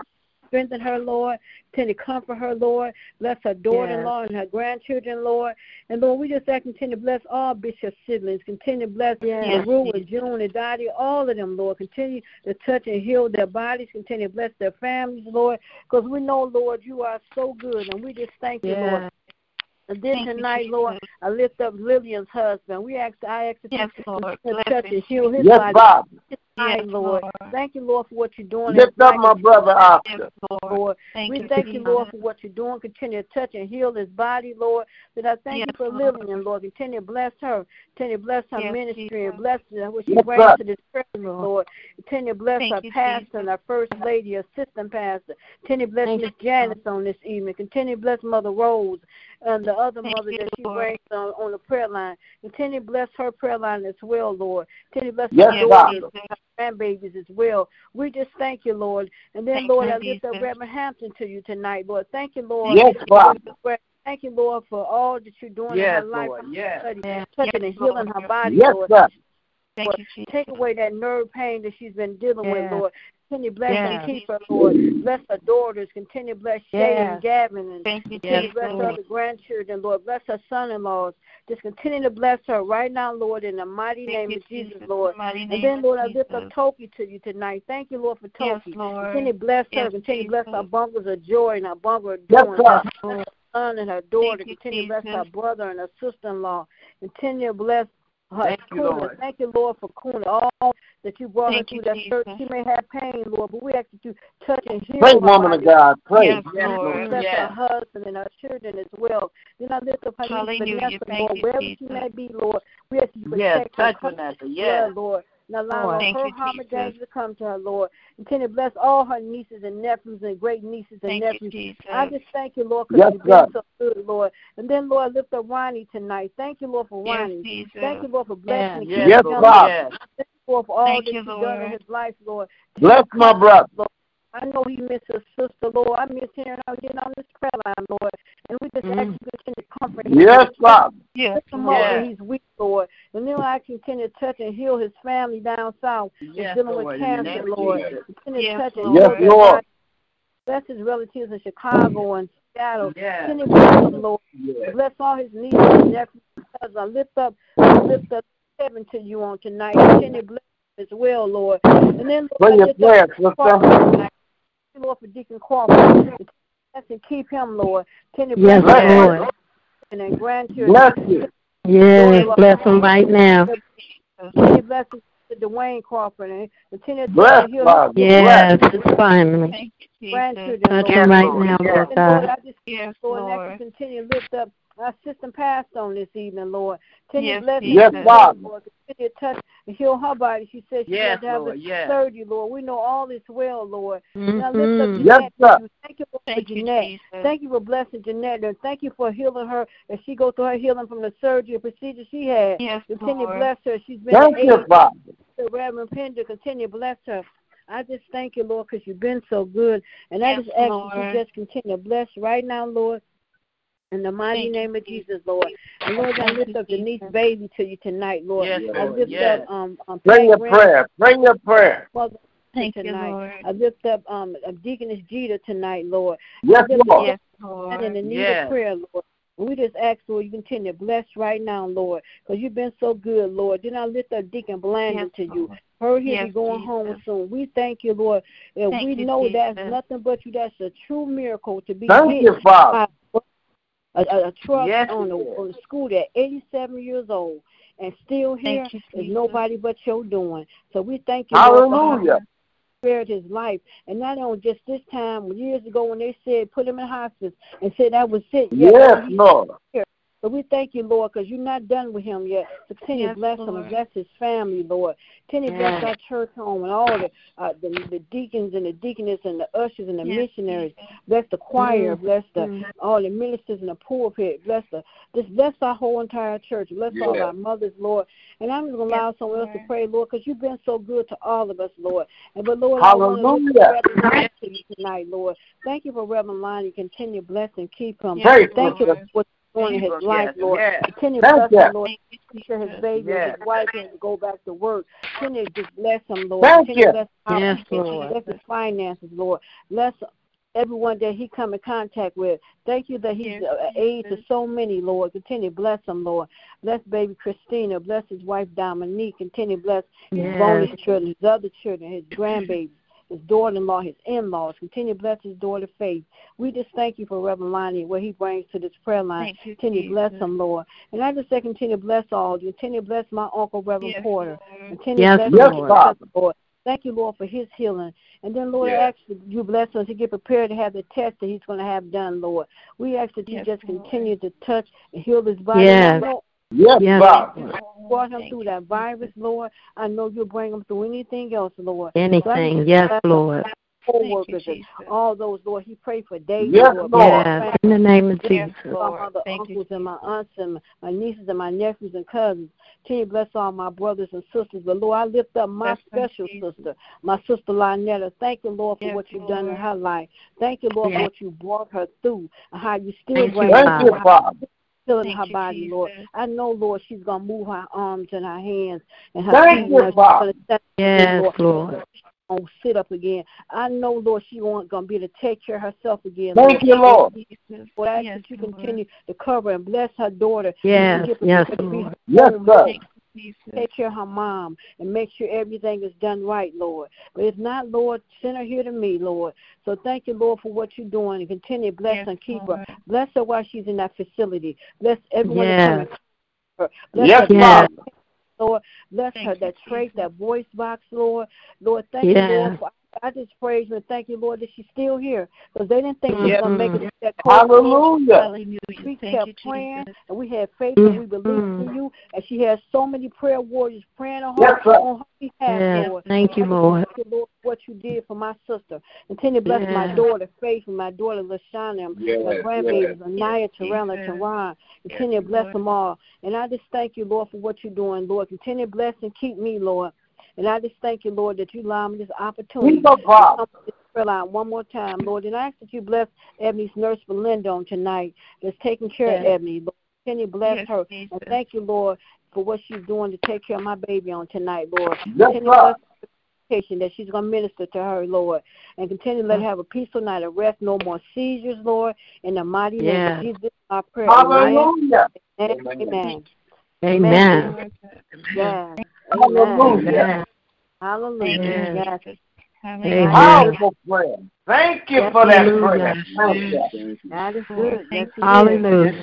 Body, Strengthen her, Lord. Continue to comfort her, Lord. Bless her daughter-in-law and her grandchildren, Lord. And Lord, we just ask you to continue to bless all Bishop's siblings. Continue to bless Yes. Rue and June and Dottie, all of them, Lord. Continue to touch and heal their bodies. Continue to bless their families, Lord. Because we know, Lord, you are so good. And we just thank you, Lord. And then Thank you, tonight, Lord, I lift up Lillian's husband. We ask, I ask that Yes, you Lord. to touch and heal his Yes, body Father. Tonight, Yes, Lord. Lord. Thank you, Lord, for what you're doing. Lift up my brother Yes, Oscar. Lord. Lord. Thank we you, thank you, Lord, for what you're doing. Continue to touch and heal his body, Lord. That I thank Yes, you for Lord. Lillian, Lord. Continue to bless her. Continue to bless her Yes, ministry Jesus. and bless her, what she Yes, brings sir. to this church, Lord. Continue to bless Thank our you, pastor Jesus. and our first lady, assistant pastor. Continue to bless Miss you, Janice on this evening. Continue to bless Mother Rose and the other Thank mother you, that she Lord. brings on, on the prayer line. And to bless her prayer line as well, Lord. Continue to bless Yes, her Yes, daughters grandbabies as well. We just thank you, Lord. And then, Thank Lord, you, I lift up Jesus. Reverend Hampton to you tonight, Lord. Thank you, Lord. Yes, Father. Thank you, Lord, for all that you're doing Yes, in her life. Lord. Yes. Touching Yes, touching yes, and healing Lord. her body, Yes, Lord. sir. Thank you, Jesus. Take away that nerve pain that she's been dealing Yes. with, Lord. Continue to bless Yes. and keep her, Lord. Bless her daughters. Continue to bless Shay Yes. and Gavin and Thank you, continue to Jesus. bless her other grandchildren, Lord. Bless her son-in-laws. Just continue to bless her right now, Lord, in the mighty Thank name you, of Jesus, Jesus. Lord. And then, of Lord, I lift up Jesus. Toki to you tonight. Thank you, Lord, for Yes, Lord. Continue to bless her. Yes, Continue to bless Jesus. her bungles of joy and her bungle of Yes, doing. sir. Bless her son and her daughter. Thank Continue to bless her brother and her sister-in-law. Continue to bless her Thank you, Kuna. Lord. Thank you, Lord, for Kuna. All that you brought Thank her you, through that hurt. Jesus. She may have pain, Lord, but we ask that you touch and heal Pray, her woman body. of God. Pray. Yes, Yes, Lord. Lord. Bless Yes. her husband and her children as well. Then I lift up her niece Hallelujah. Vanessa, Thank Lord, you, wherever Jesus. she may be, Lord. We ask you to Yes, protect her, touch cover Vanessa. her, Yes. Lord. Now oh, allow Lord. Thank her you, harm Jesus. to come to her, Lord. Continue to bless all her nieces and nephews and great nieces and Thank nephews. Jesus. I just thank you, Lord, because Yes, you've been God. so good, Lord. And then, Lord, lift up Ronnie tonight. Thank you, Lord, for Yes, Ronnie. Jesus. Thank you, Lord, for blessing and Yes, keeping Yes. Lord. God. Yes. Thank you, Lord, for all Thank that you, you've done in Lord. his life, Lord. Bless my brother. I know he missed his sister, Lord. I miss hearing her getting on this prayer line, Lord. And we just ask Mm. you to continue to comfort him. Yes, Father. Yes, Lift him up Yes. he's weak, Lord. And then I continue to touch and heal his family down south. Yes, dealing with Lord. In the cancer, name Lord. Jesus. Continue to Yes, touch and Lord. heal Yes, their Lord. body. Bless his relatives in Chicago and Seattle. Yes. Continue to bless him, Lord. Yes. Bless all his nieces and nephews. I lift up, I lift up heaven to you on tonight. Continue to bless as well, Lord. And then Lord, Bring I your lift up prayers, sister. Crawford. Thank you, Lord, for Deacon Crawford. Bless and keep him, Lord. Continue to Yes, bless his Lord. children and grandchildren. Bless you. Yes, bless them right now. Continue to bless his Dwayne Crawford and continue to Bless, heal Father. Yes, it's finally. Thank you, Jesus. grandchildren, Touch Lord. right now, Yes, Lord And Lord, God. I just Yes, Lord, and I continue to lift up our system passed on this evening, Lord. Continue Yes, bless Jesus. Yes, Lord. Continue to touch and heal her body. She said she Yes, had to have Lord. a Yes. surgery, Lord. We know all is well, Lord. And I lift up Mhm. Yes, Jeanette sir. Thank you Lord, Thank for you, Jeanette. Thank you for blessing Jeanette. And thank you for healing her as she goes through her healing from the surgery and procedure she had. Yes, Continue Lord. bless her. She's been Thank an you, aid Father. to Reverend Pender. Continue bless her. I just thank you, Lord, because you've been so good. And I Yes, just ask Lord. that you just continue to bless right now, Lord. In the mighty Thank you, name of Jesus, Lord. And Lord, I Thank lift up Denise Jesus. baby to you tonight, Lord. Yes, I Lord. lift Yes. up um, um Bring your prayer. Bring your prayer. Father, Thank you. Lord. I lift up um Deaconess Jeter tonight, Lord. Yes, I lift Lord. Yes, and Lord. in the need Yes. of prayer, Lord. We just ask, Lord, you continue to bless right now, Lord, because you've been so good, Lord. Then I lift up Deacon Blandon Yes, to you. Lord. Her he'll Yes, be going Jesus. home soon. We thank you, Lord. And Thank we you, know that's nothing but you. That's a true miracle to be Thank you, Father. By a, a, a truck Yes, on, the, on the school at 87 years old and still here you, is nobody but your doing. So we thank you, Lord, Hallelujah. spared his life. And not only just this time, years ago when they said put him in hospice and said that was it. Yeah, Yes, he's Lord. here. So we thank you, Lord, because you're not done with him yet. So continue to Yes, bless him Lord. and bless his family, Lord. Continue to bless Yes. our church home and all the, uh, the the deacons and the deaconess and the ushers and the Yes, missionaries. Bless the choir. Mm. Bless the Mm. all the ministers in the pulpit. Bless the just bless our whole entire church. Bless all our mothers, Lord. And I'm just gonna Yes, allow someone else to pray, Lord, because you've been so good to all of us, Lord. And but Lord, I want to lift Hallelujah. up Reverend Lonnie to you tonight, Lord. Thank you for Reverend Lonnie. Continue to bless and keep him. Yes, Thank you Lord. for you're doing in his Yes, life, Lord. yes. Continue to Thank bless him, you. Lord. Thank you, Make sure his baby Yes. and his wife can go back to work. Continue to just bless him, Lord. Thank Continue you. bless our Yes, people. Lord. Bless his finances, Lord. Bless everyone that he come in contact with. Thank you that he's Yes, an aid to so many, Lord. Continue to bless him, Lord. Bless baby Christina. Bless his wife Dominique. Continue to bless his Yes. bonus children, his other children, his grandbabies, his daughter-in-law, his in-laws. Continue to bless his daughter Faith. We just thank you for Reverend Lonnie and what he brings to this prayer line. Thank you, Continue to bless Jesus. him, Lord. And I just say continue to bless all. Continue to bless my uncle, Reverend Yes, Porter. Continue Yes, to bless Yes, him, Lord. Father. Lord. Thank you, Lord, for his healing. And then, Lord, I ask that you bless us to get prepared to have the test that he's going to have done, Lord. We ask that you Yes, just Lord. continue to touch and heal his body. Yes. And I know Yes, Yes, Father. Lord. you brought him through that virus, Lord. I know you'll bring him through anything else, Lord. Anything. Yes, Lord. Co-workers and all those, Lord. He prayed for David, Yes, Lord. Lord. Yes. In the name of Yes, Jesus. all Lord. my other Thank you, uncles and my aunts and my nieces and my nephews and cousins. Can you bless all my brothers and sisters? But Lord, I lift up my Bless special Jesus. sister, my sister Lynetta. Thank you, Lord, for Yes, what you've done in her life. Thank you, Lord, for what you brought her through and how you still Thank you, bring Thank her you, through, Father. Healing Thank her you, body, Lord. I know, Lord, she's gonna move her arms and her hands and her Thank feet. you, Lord. She's gonna set Yes, Lord. Lord. gonna sit up again. I know, Lord, she won't gonna be able to take care of herself again. Thank you, Lord. Lord, I ask Yes, that you Lord. continue to cover and bless her daughter. Yes, and give her yes, Lord. Yes, sir. Take, take care of her mom and make sure everything is done right, Lord. But if not, Lord, send her here to me, Lord. So thank you, Lord, for what you're doing and continue to bless Yes, and keep Lord. her. Bless her while she's in that facility. Bless everyone Yes. that's coming. Her. Bless Yes, her Yes. Lord. Bless Thank her, that trait, Jesus. that voice box, Lord. Lord, thank you, Lord. For, I just praise you and thank you, Lord, that she's still here because they didn't think she was going to make it. That court. Hallelujah. Hallelujah. We Thank kept you, praying Jesus. and we had faith and we believed Mhm. in you. And she has so many prayer warriors praying on her, Yes, on her behalf, Yes. Lord. Thank you, Lord. Thank you, Lord, for what you did for my sister. Continue to bless my daughter, Faith, and my daughter, Lashana, and my Yes, Anaya, Terrell, and Jesus. Teron. Continue to bless Lord. them all. And I just thank you, Lord, for what you're doing, Lord. Continue to bless and keep me, Lord. And I just thank you, Lord, that you allow me this opportunity Keep up, to Bob. come to this prayer line one more time, Lord. And I ask that you bless Ebony's nurse Belinda on tonight that's taking care of Yes. Ebony. Lord, continue to bless Yes, her. Jesus. And thank you, Lord, for what she's doing to take care of my baby on tonight, Lord. Yes, Continue to sir. bless her patient that she's going to minister to her, Lord. And continue to let her have a peaceful night of rest, no more seizures, Lord. In the mighty name Yes. of Jesus, this is our prayer. Amen. Hallelujah. Amen. Amen. Amen. Amen. Lord. Yes. Hallelujah. Hallelujah. Thank you, Amen. Yes. Hallelujah. Powerful prayer. Thank you for that prayer. Thank you. That is good. thank Yes, it is. Hallelujah.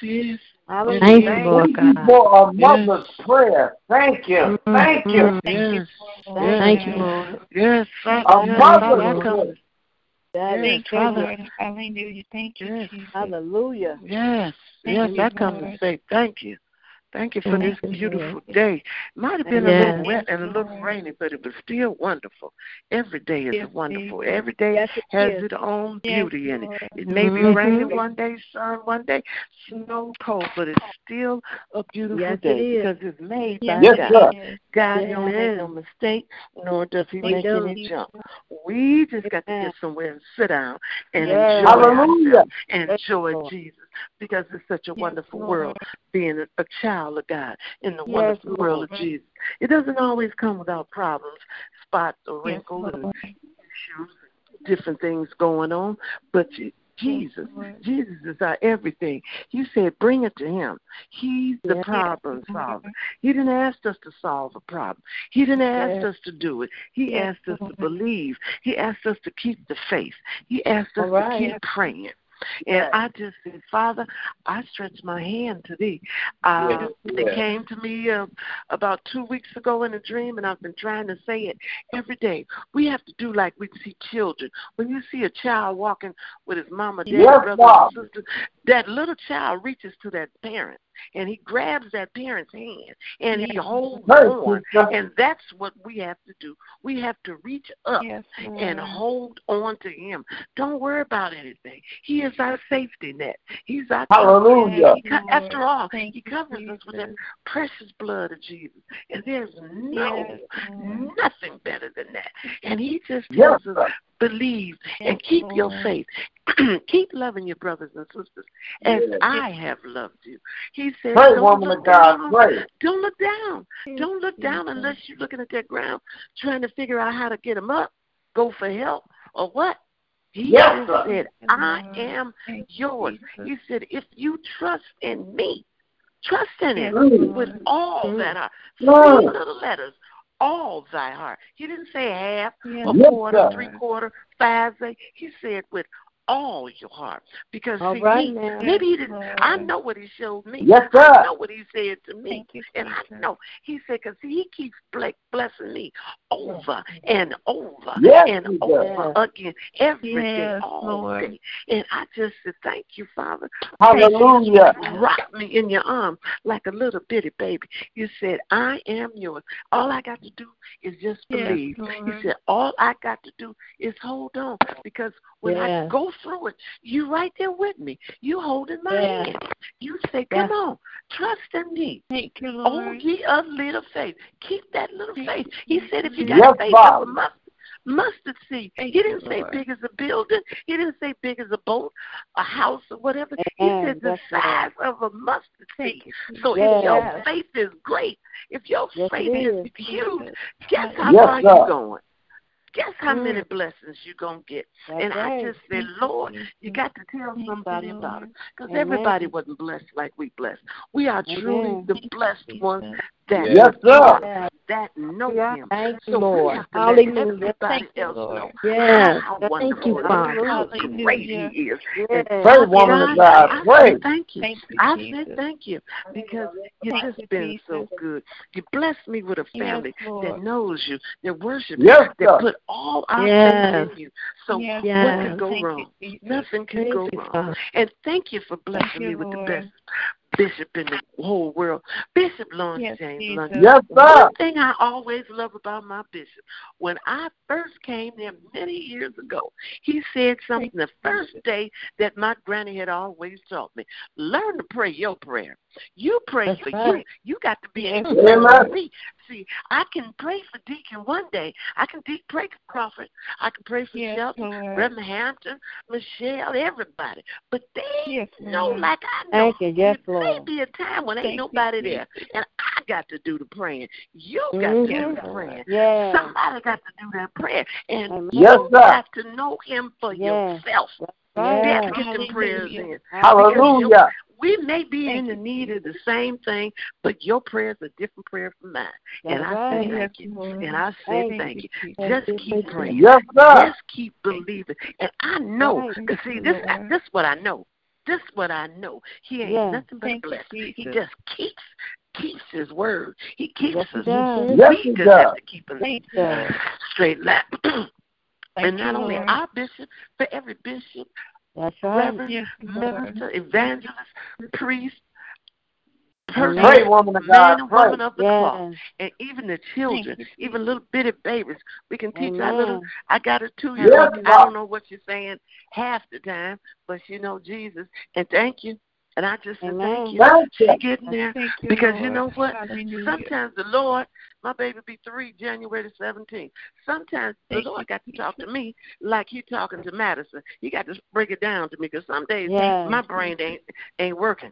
Hallelujah. Thank you, Lord Thank you God. for a mother's prayer. Thank you. Thank you. Mhm. Thank you, Lord. Thank you, Lord. Yes, Thank A you, mother's Lord. prayer. That is Thank you, Father. Hallelujah. Thank you, Yes. Jesus. Hallelujah. Yes, Thank yes, you, I come to say thank you. Thank you for this beautiful day. Might have been a little wet and a little rainy, but it was still wonderful. Every day is wonderful. Every day has its own beauty in it. It may be Mhm. rainy one day, sun one day, snow cold, but it's still a beautiful day because it's made by God. God don't make no mistake, nor does He make any jump. We just got to get somewhere and sit down and enjoy Hallelujah. ourselves, and enjoy. Jesus, because it's such a Yes, wonderful Lord. world being a, child of God in the Yes, wonderful world of Jesus. It doesn't always come without problems, spots or Yes, wrinkles and issues, different things going on, but Je- Jesus, Lord. Jesus is our everything. You said, bring it to Him. He's the Yes. problem solver. He didn't ask us to solve a problem. He didn't ask Yes. us to do it. He Yes, asked us to believe. He asked us to keep the faith. He asked us right. to keep praying. And Yes. I just said, Father, I stretch my hand to thee. Uh, Yes. It came to me uh, about two weeks ago in a dream, and I've been trying to say it every day. We have to do like we see children. When you see a child walking with his mama, dad, Yes, brother, sister, that little child reaches to that parent and he grabs that parent's hand and he holds Hey, on. And that's what we have to do. We have to reach up Yes, and hold on to him. Don't worry about anything. He is our safety net. He's our Hallelujah. He after all, Thank he you, covers us with the precious blood of Jesus. And there's no Yes, nothing better than that. And he just Yes, tells us. Believe and keep your faith. keep loving your brothers and sisters as Yes. I have loved you. He said, Pray, don't look down. Don't look down. Don't look down unless you're looking at that ground trying to figure out how to get them up, go for help, or what. He Yes, said, I am yours. He said, if you trust in me, trust in him with all that are three little letters, all thy heart. He didn't say half, Yes, a quarter, sir. three quarter, five. He said with all your heart. Because see, right now. maybe he didn't. I know what he showed me. Yes, sir. I know what he said to me. You, And I know he said because he keeps blessing me over and over Yes, and over does. again every day, Yes, all Lord. day. And I just said, thank you, Father. Hallelujah. Rock me in your arms like a little bitty baby. You said, I am yours. All I got to do is just Yes, believe. He said, all I got to do is hold on because when I go through it, you're right there with me. You holding my Yes. hand. You say, come Yes. on, trust in me. Thank you, Oh, Lord. ye of little faith. Keep that little faith. He said, if you got Yes, faith of a Father. mustard, mustard seed. Thank He didn't say Lord. big as a building. He didn't say big as a boat, a house, or whatever. He Amen. said the Yes, Lord. size of a mustard Thank seed. So Jesus. if your faith is great, if your Yes, faith is is. huge, guess how Yes, far sir. you going? Guess how many blessings you're going to get. That's and I just said, Lord, you got to tell somebody about it. Because everybody wasn't blessed like we blessed. We are truly the blessed ones that Yes, sir. Yeah. that know Yeah. him. Thank you, So Lord. have Hallelujah. Thank you, Lord. Yes. how Thank you, Father. how great he is. And Yes. Pray, woman of God. I, I Pray. say thank you. Thank you, I Jesus. say thank you because you've just you, been so good. You blessed me with a family Lord. that knows you, that worships Yes, you, sir. that put all our Yes. faith in you. So Yes, what Yes. could go Thank wrong? Jesus. Nothing can Thank go you, wrong. Father. And thank you for blessing you, me with Lord. the best bishop in the whole world, Bishop Lawrence Yes, James Jesus. London. Yes, sir. One thing I always love about my bishop, when I first came there many years ago, he said something the first day that my granny had always taught me. Learn to pray your prayer. You pray That's for right. you. You got to be able Amen. to pray for me. See, I can pray for Deacon one day. I can de- pray for Crawford. I can pray for Yes, Shelton, Lord. Reverend Hampton, Michelle, everybody. But they Yes, know Lord. like I know. Thank you. Yes, There may be a time when ain't Thank you, nobody there, and I got to do the praying. You got to do Mhm. the praying. Yes. Somebody got to do that prayer, and Amen. Yes, you sir. have to know Him for Yes. yourself. Right. You have to Yes. get them prayers in. Hallelujah. We may be Thank in the you, need of the same thing, but your prayers are different prayer from mine. and I right. say thank you. And I say Thank thank you. you, Just you, keep you. praying. Yes, sir. Just keep believing. And I know, because see, this you, Lord. this what I know. This is what I know. He ain't Yeah. nothing but a Thank you, blessing. He just keeps keeps his word. He keeps Yes, us. he does. Yes, we he just have to keep him Thank you, Yeah. Lord. straight line. Thank and not you, only Lord. our bishop, but every bishop, That's right. reverend, Yes, minister, evangelist, priest, person, Pray, woman of man God. and woman of the cloth, and even the children, even little bitty babies. We can teach our little. I got a two year old. Yes, I don't know what you're saying half the time, but you know Jesus. And thank you. And I just say thank you. Thank you. She getting there Thank you, because you know what? Hallelujah. Sometimes the Lord, my baby be three January the seventeenth. Sometimes the Lord you, got to talk to me like he talking to Madison. He got to break it down to me because some days Yes. my brain ain't ain't working.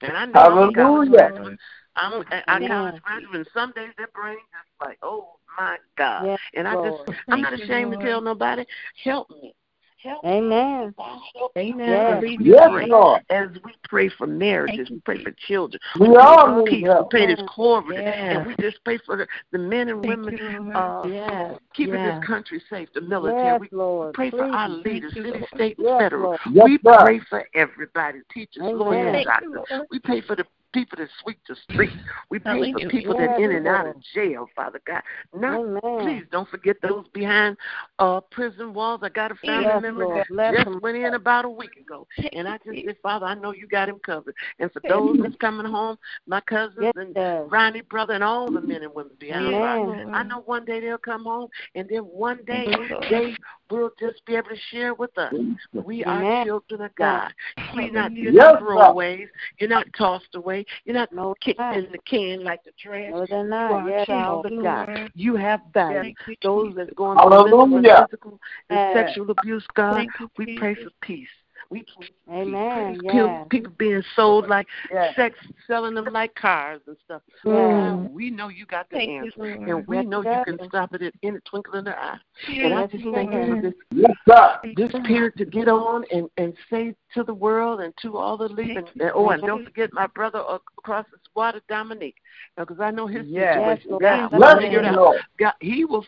And I know I'm a college Hallelujah. I'm a, I Amen. college graduate, and some days that brain just like, oh my God. Yes, and I Lord. just, I'm Thank not ashamed Lord. to tell nobody, help me. Help. Amen. Help Amen. Yes. As we Yes, pray, Lord. as we pray for marriages, we pray for children, We we pray all for need peace, we pray this Yes. COVID, Yes. and we just pray for the, the men and Thank women you, uh, Yes. keeping Yes. this country safe, the military. Yes, we Lord. pray for our leaders, you, city, Lord. state, and federal. Yes, we pray for everybody, teachers, Amen. lawyers, Thank doctors. We pray for the people that sweep the streets. We pray for people that in and out of jail, Father God. Not Amen. please don't forget those behind uh prison walls. I got a family Yes, member Lord. that just them. went in about a week ago. And I just said, Father, I know you got him covered. And for those that's coming home, my cousins Yes, and. Ronnie brother and all the men and women behind bars. I know one day they'll come home and then one day they will just be able to share with us. We are Amen. children of God. We're not you're Yes, not sir. throwaways. You're not tossed away. You're not No, kicked not. in the can like the trash. No, they're You not. are a Yes, child of God. You have value. Thank Those Jesus. that's going through mental and Hallelujah. physical and sexual abuse, God, we pray for peace. We Amen. peace. People, Yes. people being sold like Yes. sex, selling them like cars and stuff. Mm. God, we know you got the Thank answer, Lord. and we Yes, know you can stop it in a twinkle in the eye. And I just Lord. thank you for this Yes, sir. this period to get on and, and say to the world and to all the leaders. And, oh, and don't forget my brother across the water, Dominique, because I know his Yes. situation. Yes, God Lord. will Bless figure it you, God, he will.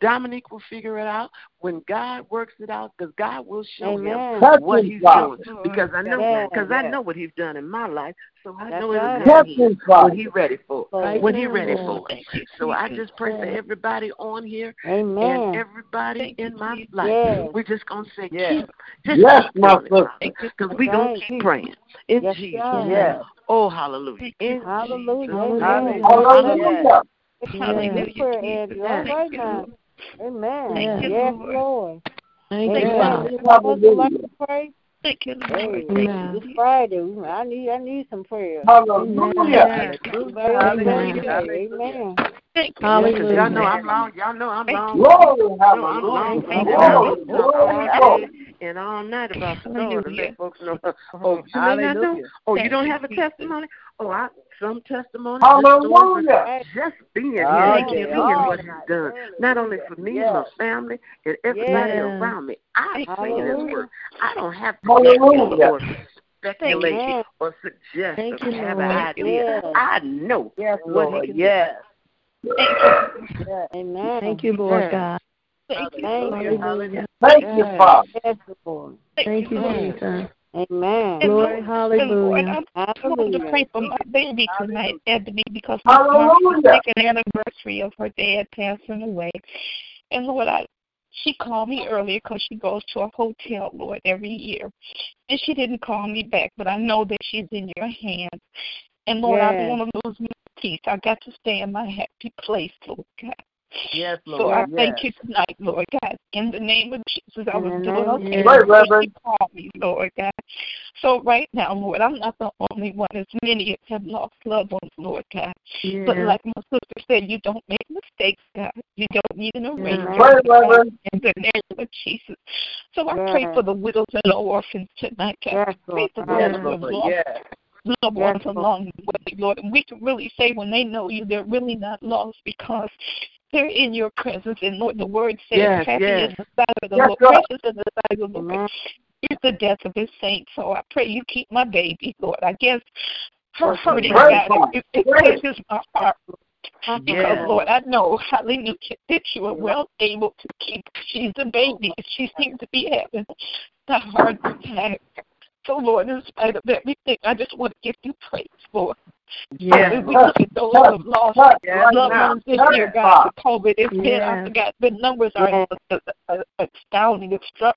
Dominique will figure it out when God works it out, because God will show oh, him Amen. Touch what he's Father. doing. Because I know, Yes, because I know what he's done in my life, so I That's know it'll right. come Touch to him, him Father. when he's ready for it. Lord. When he's ready for it. So I just pray for everybody on here Amen. and everybody Thank in my Jesus. life. Yes. We're just gonna say Yes. keep just Yes, keep my doing it, sister. Father, because we're gonna keep praying. In Yes, Jesus' God. name. Yes. Oh hallelujah. In Hallelujah. Jesus' Amen. name. Hallelujah. Hallelujah, Good prayer, Jesus. Andrew. All Thank right you, now. Lord. Amen. Thank you, yes, Lord. Lord. Thank Amen. you, Father. Anyone else would like Hallelujah. to pray? Thank you, Lord. Amen. it's Friday. I need I need some prayer. Hallelujah. Everybody Amen. ready to pray. Amen. Thank you. Hallelujah. Y'all know I'm long. Y'all know I'm long. Glory, No, I'm long. hallelujah. I'm Thank long. you. Glory, I'm all glory, day glory. and all night about the Hallelujah. Lord to let folks know. Oh, you may not know. Hallelujah. Oh, you Thank don't you, have a Jesus. testimony. Oh, I some testimony. just Hallelujah. Just being here, Thank and you, seeing Lord. what He's done, not only for me, and my family, and everybody Yes. around me. I Thank say you, His word. I don't have to Hallelujah. guess or speculate or suggest Thank or you, have Lord. an idea. Yes. I know Yes, what Lord. He can do. Yes. Yes. Amen. Thank you, Lord Yes. God. Thank you. Thank you. Hallelujah. Thank you, Father. Thank you, Jesus. Amen. Glory, And Lord, hallelujah. I'm going to Hallelujah. pray for my baby tonight, Ebony, because this marks the Hallelujah. second anniversary of her dad passing away. And Lord, I she called me earlier because she goes to a hotel, Lord, every year. And she didn't call me back, but I know that she's in your hands. And Lord, I don't Yes. want to lose my peace. I got to stay in my happy place, Lord God. Yes, Lord. So I yes. thank you tonight, Lord God. In the name of Jesus, I was In the doing okay. Right, Reverend. you called me, Lord God. So right now, Lord, I'm not the only one. As many have lost loved ones, Lord God. But like my sister said, you don't make mistakes, God. You don't need an arrangement. Right, Reverend. In the name of Jesus. So I pray for the widows and the orphans tonight, God. Yes, I pray Lord. for those Yes, who have Lord. lost Yes. loved ones along the way, Lord. And we can really say when they know you, they're really not lost because they're in your presence. And Lord, the word says, Yes, happy yes. is the sight of the Yes, Lord, God. precious is the sight of the Lord is the death of his saints. So I pray you keep my baby, Lord. I guess her hurting, God, it, it, touches my heart. Because, Yes. Lord, I know, hallelujah, that you are well able to keep. She's a baby. She seems to be having the hard attack. So, Lord, in spite of everything, I just want to give you praise, Lord. Yes. As we look at those who have lost Touch Yes, right loved now. ones this Touch, year, God, Father. COVID. It's been, I forgot, the numbers are Yes. uh, astounding. It's, struck-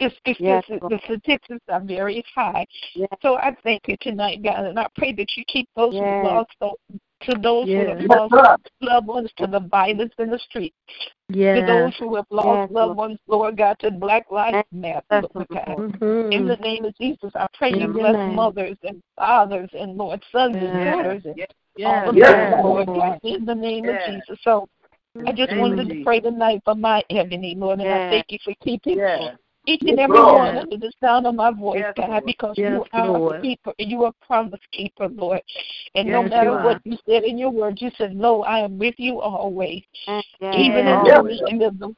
it's, it's Yes, just, the statistics are very high. Yes. So I thank you tonight, God, and I pray that you keep those Yes. who lost, those, to those who have lost Yes, loved ones to the violence in the street, to those who have lost Yes, loved Lord. ones, Lord God, to Black Lives Matter, Lord God. Lord. In the Mhm. name of Jesus, I pray you bless name. mothers and fathers and Lord sons and Yes. daughters and Yes. all of Yes. that, Lord God, in the name Yes. of Jesus. So I just Name wanted to pray tonight for my Ebony, Lord, and I thank you for keeping Yes. Each and every one under the sound of my voice, Yes, God, Lord. because Yes, you are Lord. a keeper, you are a promise keeper, Lord. And no matter you what you said in your word, you said, Lo, I am with you always, Yes. even in Yes. the end of the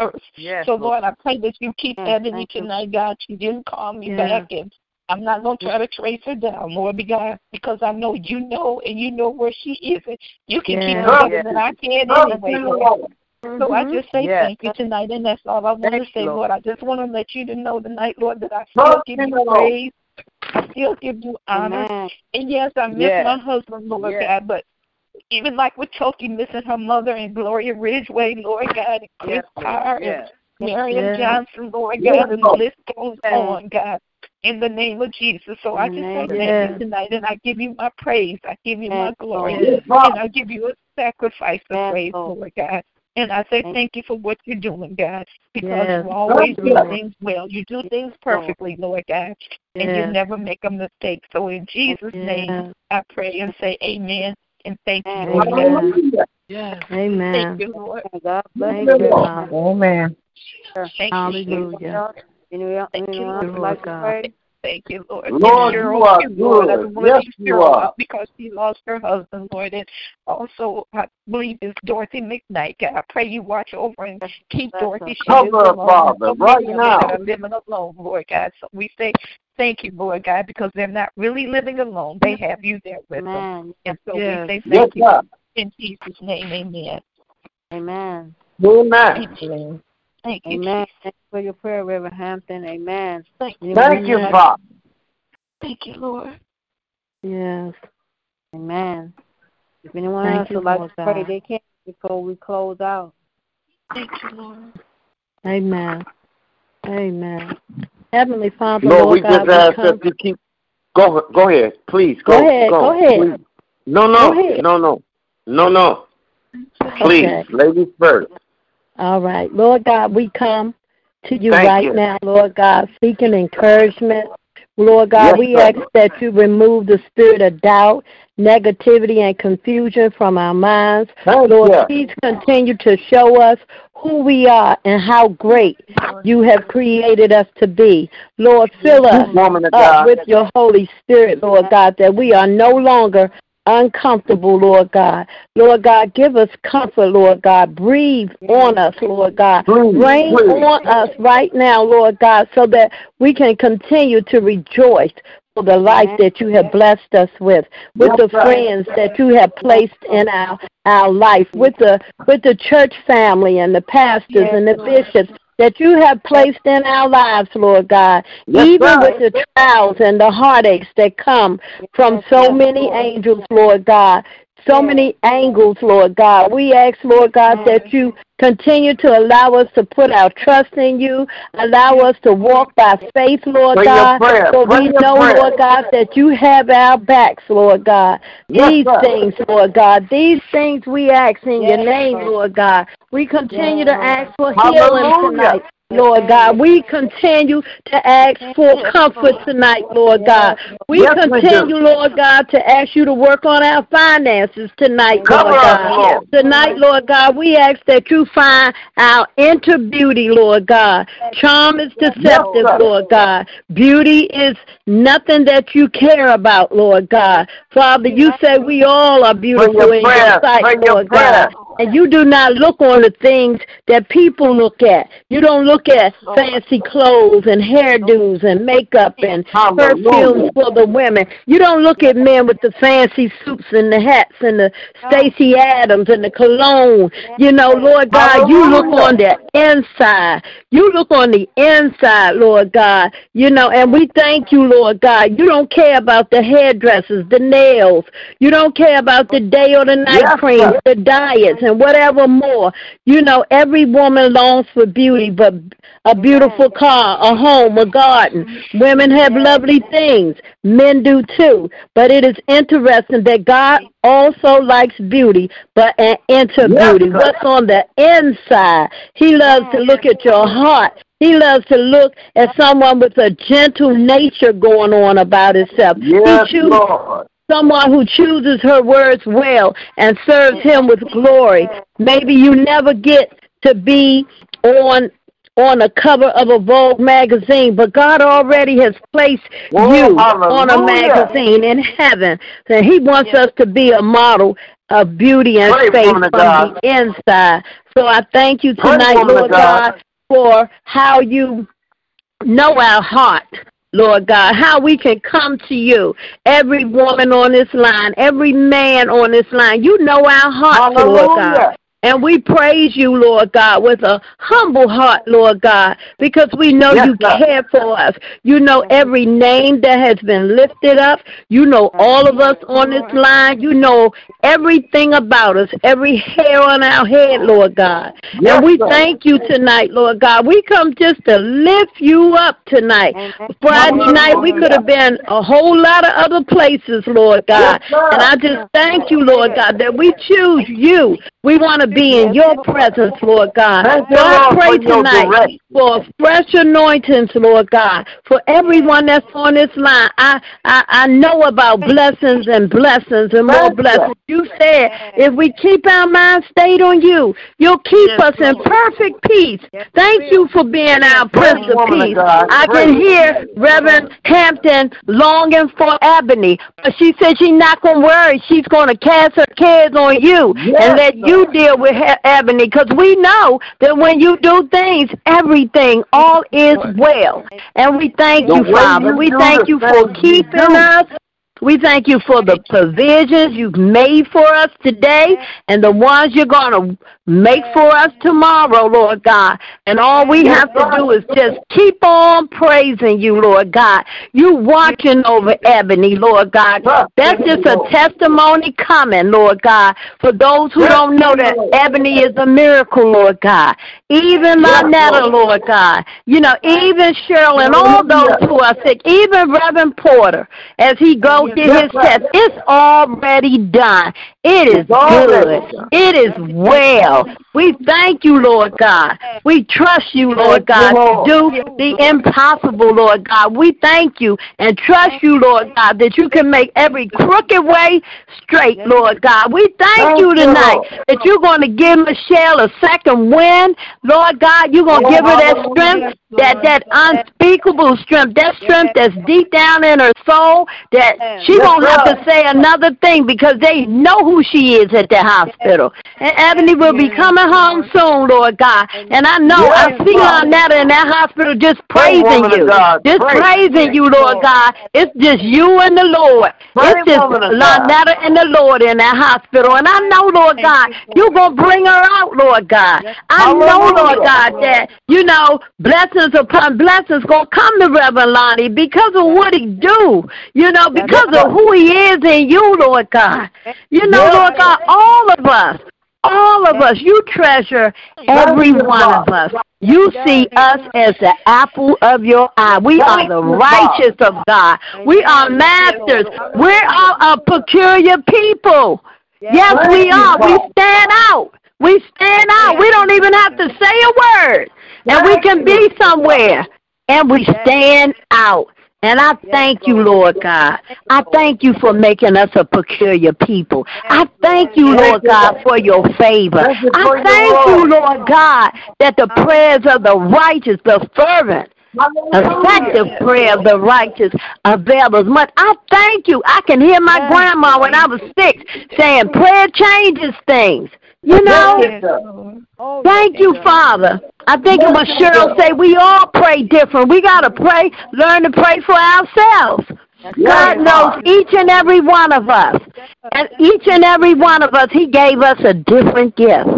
earth. Yes, So, Lord. I pray that you keep Yes, Ebony tonight, God. She didn't call me back, and I'm not going to try to trace her down, Lord, because I know you know and you know where she is. And you can keep her better Yes. than I can anyway, Lord. Lord. So I Mhm. just say Yes. thank you tonight, and that's all I want Thank to say, you, Lord. Lord. I just want to let you to know tonight, Lord, that I still Touch give you, you Lord. praise. I still give you honor. Amen. And yes, I miss Yes. my husband, Lord Yes. God, but even like with Toki missing her mother and Gloria Ridgeway, Lord God, and Chris Yes, Carr Yes. and Marion Yes. Johnson, Lord Yes, God, and the list goes Yes. on, God, in the name of Jesus. So I just say thank Yes. you tonight, and I give you my praise. I give you my glory. Yes, And I give you a sacrifice of Yes, praise, Lord. Lord God. And I say Thank thank you for what you're doing, God, because Yes. you always do things well. You do things perfectly, Lord God, and you never make a mistake. So in Jesus' name, I pray and say amen and thank you, Amen. Lord God. Yes. Amen. Thank you, Lord. God bless Thank you. you, Amen. Thank you, Hallelujah. Anyone else, Thank you, anyone Lord. else would like to God. pray? Thank you, Lord. Lord, and Cheryl, you are too, Lord. I good. just want to Yes, leave you Cheryl are. out because she lost her husband, Lord. And also, I believe it's Dorothy McKnight. God, I pray you watch over and keep Bless Dorothy. her. She Cover is her, alone. Father, So right many of them now. that are living alone, Lord God. So we say thank you, Lord God, because they're not really living alone. They have you there with them. Amen. And so Yes. we say Yes, thank you God. in Jesus' name. Amen. Amen. Amen. Amen. Thank you. Amen. Thank you for your prayer, Reverend Hampton. Amen. Thank you. Anyone Thank you, else? Father. Thank you, Lord. Yes. Amen. If anyone Thank else would like to pray, God. they can before we close out. Thank you, Lord. Amen. Amen. Heavenly Father, Lord, Lord we God, just we ask come. that you keep. Go, go ahead, please. Go Go, ahead, go ahead. please. No, no, Go ahead. no, no, no, no. Please, Okay. ladies first. All right. Lord God, we come to you Thank right you. now, Lord God, seeking encouragement. Lord God, Yes, we ask that you remove the spirit of doubt, negativity, and confusion from our minds. Thank Lord, you. please continue to show us who we are and how great you have created us to be. Lord, fill us up with your Holy Spirit, Lord God, that we are no longer uncomfortable, Lord God. Lord God, give us comfort, Lord God. Breathe on us, Lord God. Rain on us right now, Lord God, so that we can continue to rejoice for the life that you have blessed us with, with the friends that you have placed in our our life, with the with the church family and the pastors and the bishops that you have placed in our lives, Lord God, Yes, even with the trials and the heartaches that come from so many angels, Lord God, so many angles, Lord God. We ask, Lord God, that you continue to allow us to put our trust in you, allow us to walk by faith, Lord your God, for we know, prayer. Lord God, that you have our backs, Lord God. Yes, These things, Lord God, these things we ask in your name, Lord God. We continue to ask for healing Hallelujah. tonight. Lord God, we continue to ask for comfort tonight, Lord God. We Yes, continue, Lord God, to ask you to work on our finances tonight, Lord God. Tonight, Lord God, we ask that you find our inner beauty, Lord God. Charm is deceptive. Lord God. Beauty is nothing that you care about, Lord God. Father, you say we all are beautiful in your sight, Lord. God. And you do not look on the things that people look at. You don't look at fancy clothes and hairdos and makeup and perfumes for the women. You don't look at men with the fancy suits and the hats and the Stacy Adams and the cologne. You know, Lord God, you look on the inside. You look on the inside, Lord God. You know, and we thank you, Lord God. You don't care about the hairdressers, the nails. You don't care about the day or the night Yes, creams, the diets, and whatever more. You know, every woman longs for beauty, but a beautiful car, a home, a garden. Women have lovely things. Men do too. But it is interesting that God also likes beauty, but an inner beauty. What's on the inside? He loves to look at your heart. He loves to look at someone with a gentle nature going on about himself. Yes, he chooses Lord. Someone who chooses her words well and serves him with glory. Maybe you never get to be on on the cover of a Vogue magazine, but God already has placed Oh, you on a magazine in heaven. And he wants us to be a model of beauty and Pray, faith from the inside. So I thank you tonight, Lord God. God, for how you know our heart. Lord God, how we can come to you. Every woman on this line, every man on this line, you know our hearts, Lord God. And we praise you, Lord God, with a humble heart, Lord God, because we know Yes, you care for us. You know every name that has been lifted up. You know all of us on this line. You know everything about us, every hair on our head, Lord God. Yes, and we thank you tonight, Lord God. We come just to lift you up tonight. Friday night, we could have been a whole lot of other places, Lord God. And I just thank you, Lord God, that we choose you. We want to be in your presence, Lord God. Thank so I pray tonight direction. for fresh anointings, Lord God, for everyone that's on this line. I, I, I know about blessings and blessings and more blessings. You said if we keep our mind stayed on you, you'll keep Yes, us in perfect peace. Thank you for being our Prince of Peace. I can hear Reverend Hampton longing for Ebony, but she said she's not going to worry. She's going to cast her cares on you and let you deal with he- Ebony because we know that when you do things, everything, all is well. And we thank you, Father. We thank you for keeping us. We thank you for the provisions you've made for us today and the ones you're going to make for us tomorrow, Lord God. And all we have to do is just keep on praising you, Lord God. You watching over Ebony, Lord God. That's just a testimony coming, Lord God, for those who don't know that Ebony is a miracle, Lord God. Even Lynetta, Lord. God. You know, even Cheryl and all those who are sick, even Reverend Porter, as he goes did his test. It's already done. It is good. It is well. We thank you, Lord God. We trust you, Lord God, to do the impossible, Lord God. We thank you and trust you, Lord God, that you can make every crooked way straight, Lord God. We thank you tonight that you're going to give Michelle a second win. Lord God, you're going to give her that strength, that, that unspeakable strength, that strength that's deep down in her soul, that she won't have to say another thing because they know who she is at the hospital. And Ebony will be coming home soon, Lord God. And I know I see Lonetta in that hospital just praising you. Just praising you, Lord God. It's just you and the Lord. It's just Lonetta and the Lord in that hospital. And I know, Lord God, you're going to bring her out, Lord God. I know, Lord God, that, you know, blessings upon blessings going to come to Reverend Lonnie because of what he do. You know, because of who he is in you, Lord God. You know, Lord God, all of us, all of us, you treasure every one of us. You see us as the apple of your eye. We are the righteous of God. We are masters. We are a peculiar people. Yes, we are. We stand out. We stand out. We don't even have to say a word. And we can be somewhere. And we stand out. And I thank you, Lord God. I thank you for making us a peculiar people. I thank you, Lord God, for your favor. I thank you, Lord God, that the prayers of the righteous, the fervent, effective prayer of the righteous avail us much. I thank you. I can hear my grandma when I was six saying prayer changes things. You know? Thank you, Father. I think it was Cheryl say we all pray different. We got to pray, learn to pray for ourselves. God knows each and every one of us. And each and every one of us, He gave us a different gift.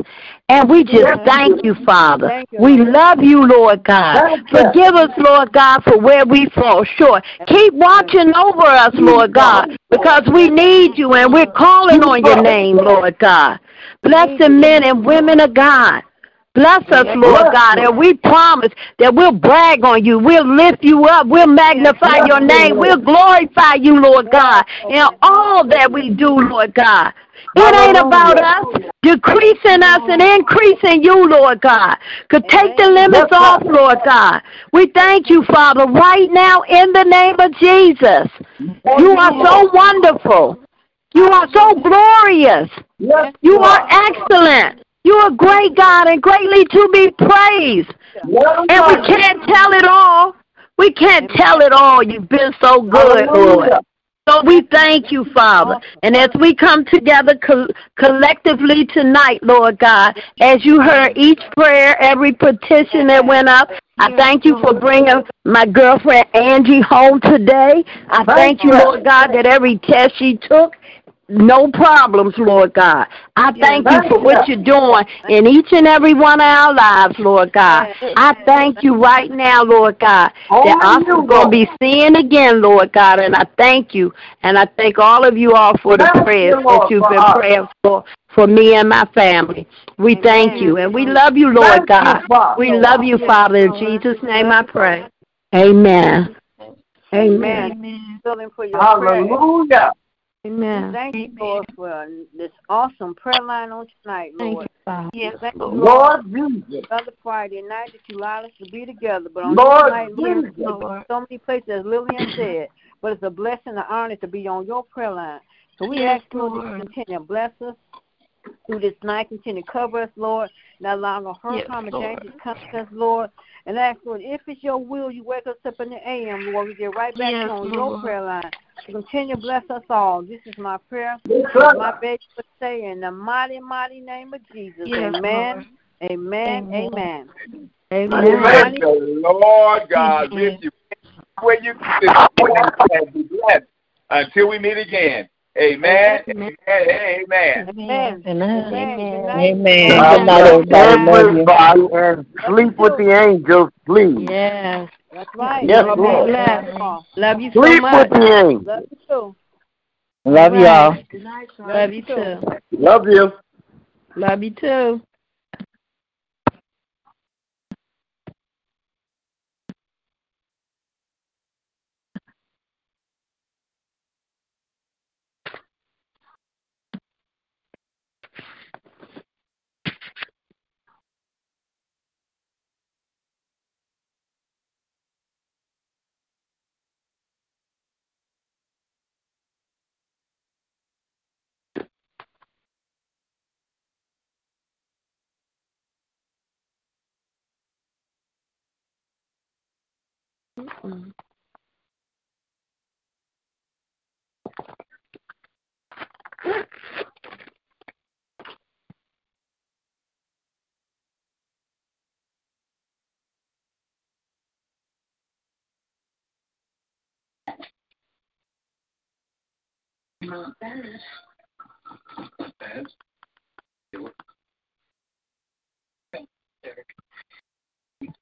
And we just thank you, Father. We love you, Lord God. Forgive us, Lord God, for where we fall short. Keep watching over us, Lord God, because we need you and we're calling on your name, Lord God. Bless the men and women of God. Bless us, Lord God, and we promise that we'll brag on you. We'll lift you up. We'll magnify your name. We'll glorify you, Lord God, in all that we do, Lord God. It ain't about us decreasing us and increasing you, Lord God. Could take the limits off, Lord God. We thank you, Father, right now in the name of Jesus. You are so wonderful. You are so glorious. You are excellent. You are great, God, and greatly to be praised. And we can't tell it all. We can't tell it all. You've been so good, Lord. So we thank you, Father. And as we come together co- collectively tonight, Lord God, as you heard each prayer, every petition that went up, I thank you for bringing my girlfriend Angie home today. I thank you, Lord God, that every test she took, no problems, Lord God. I thank you for what you're doing in each and every one of our lives, Lord God. I thank you right now, Lord God, that I'm going to be seeing again, Lord God, and I thank you. And I thank all of you all for the prayers that you've been praying for for me and my family. We thank you, and we love you, Lord God. We love you, Father. In Jesus' name I pray. Amen. Amen. Amen. Filling for your Hallelujah. Amen. Thank you, Lord, for this awesome prayer line on tonight, Lord. Father. Yes, thank you, Lord Jesus. Another Friday night that you allowed us to be together. But on Lord tonight, Lord, Jesus. Lord, so many places, as Lillian said, but it's a blessing and honor to be on your prayer line. So we Yes, ask you to continue to bless us through this night, continue to cover us, Lord, not allow no hurt, Yes, harm, or Lord. to come to us, Lord. And ask, Lord, if it's your will, you wake us up in the AM, Lord, we get right back Yes, on Lord. your prayer line. Continue to bless us all. This is my prayer. Yes, This is sir. my baby would say in the mighty, mighty name of Jesus. Yes, amen. Lord. Amen. Amen. Amen. Amen. the Lord God with you. Where you can be blessed until we meet again. Amen. Amen. Amen. Amen. Amen. Amen. Amen. God Good night, everybody. Love you. everybody and sleep with the angels, please. Yes. That's right. Yes, Lord. Lord. Bless. Love you so Sleep much. with the angels. Love you too. Love y'all. Love you too. Love you. Love you too. Not bad. Bad. Do it. Derek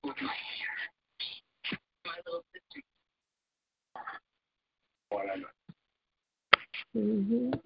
my hair. My little sister. What I. Mm-hmm.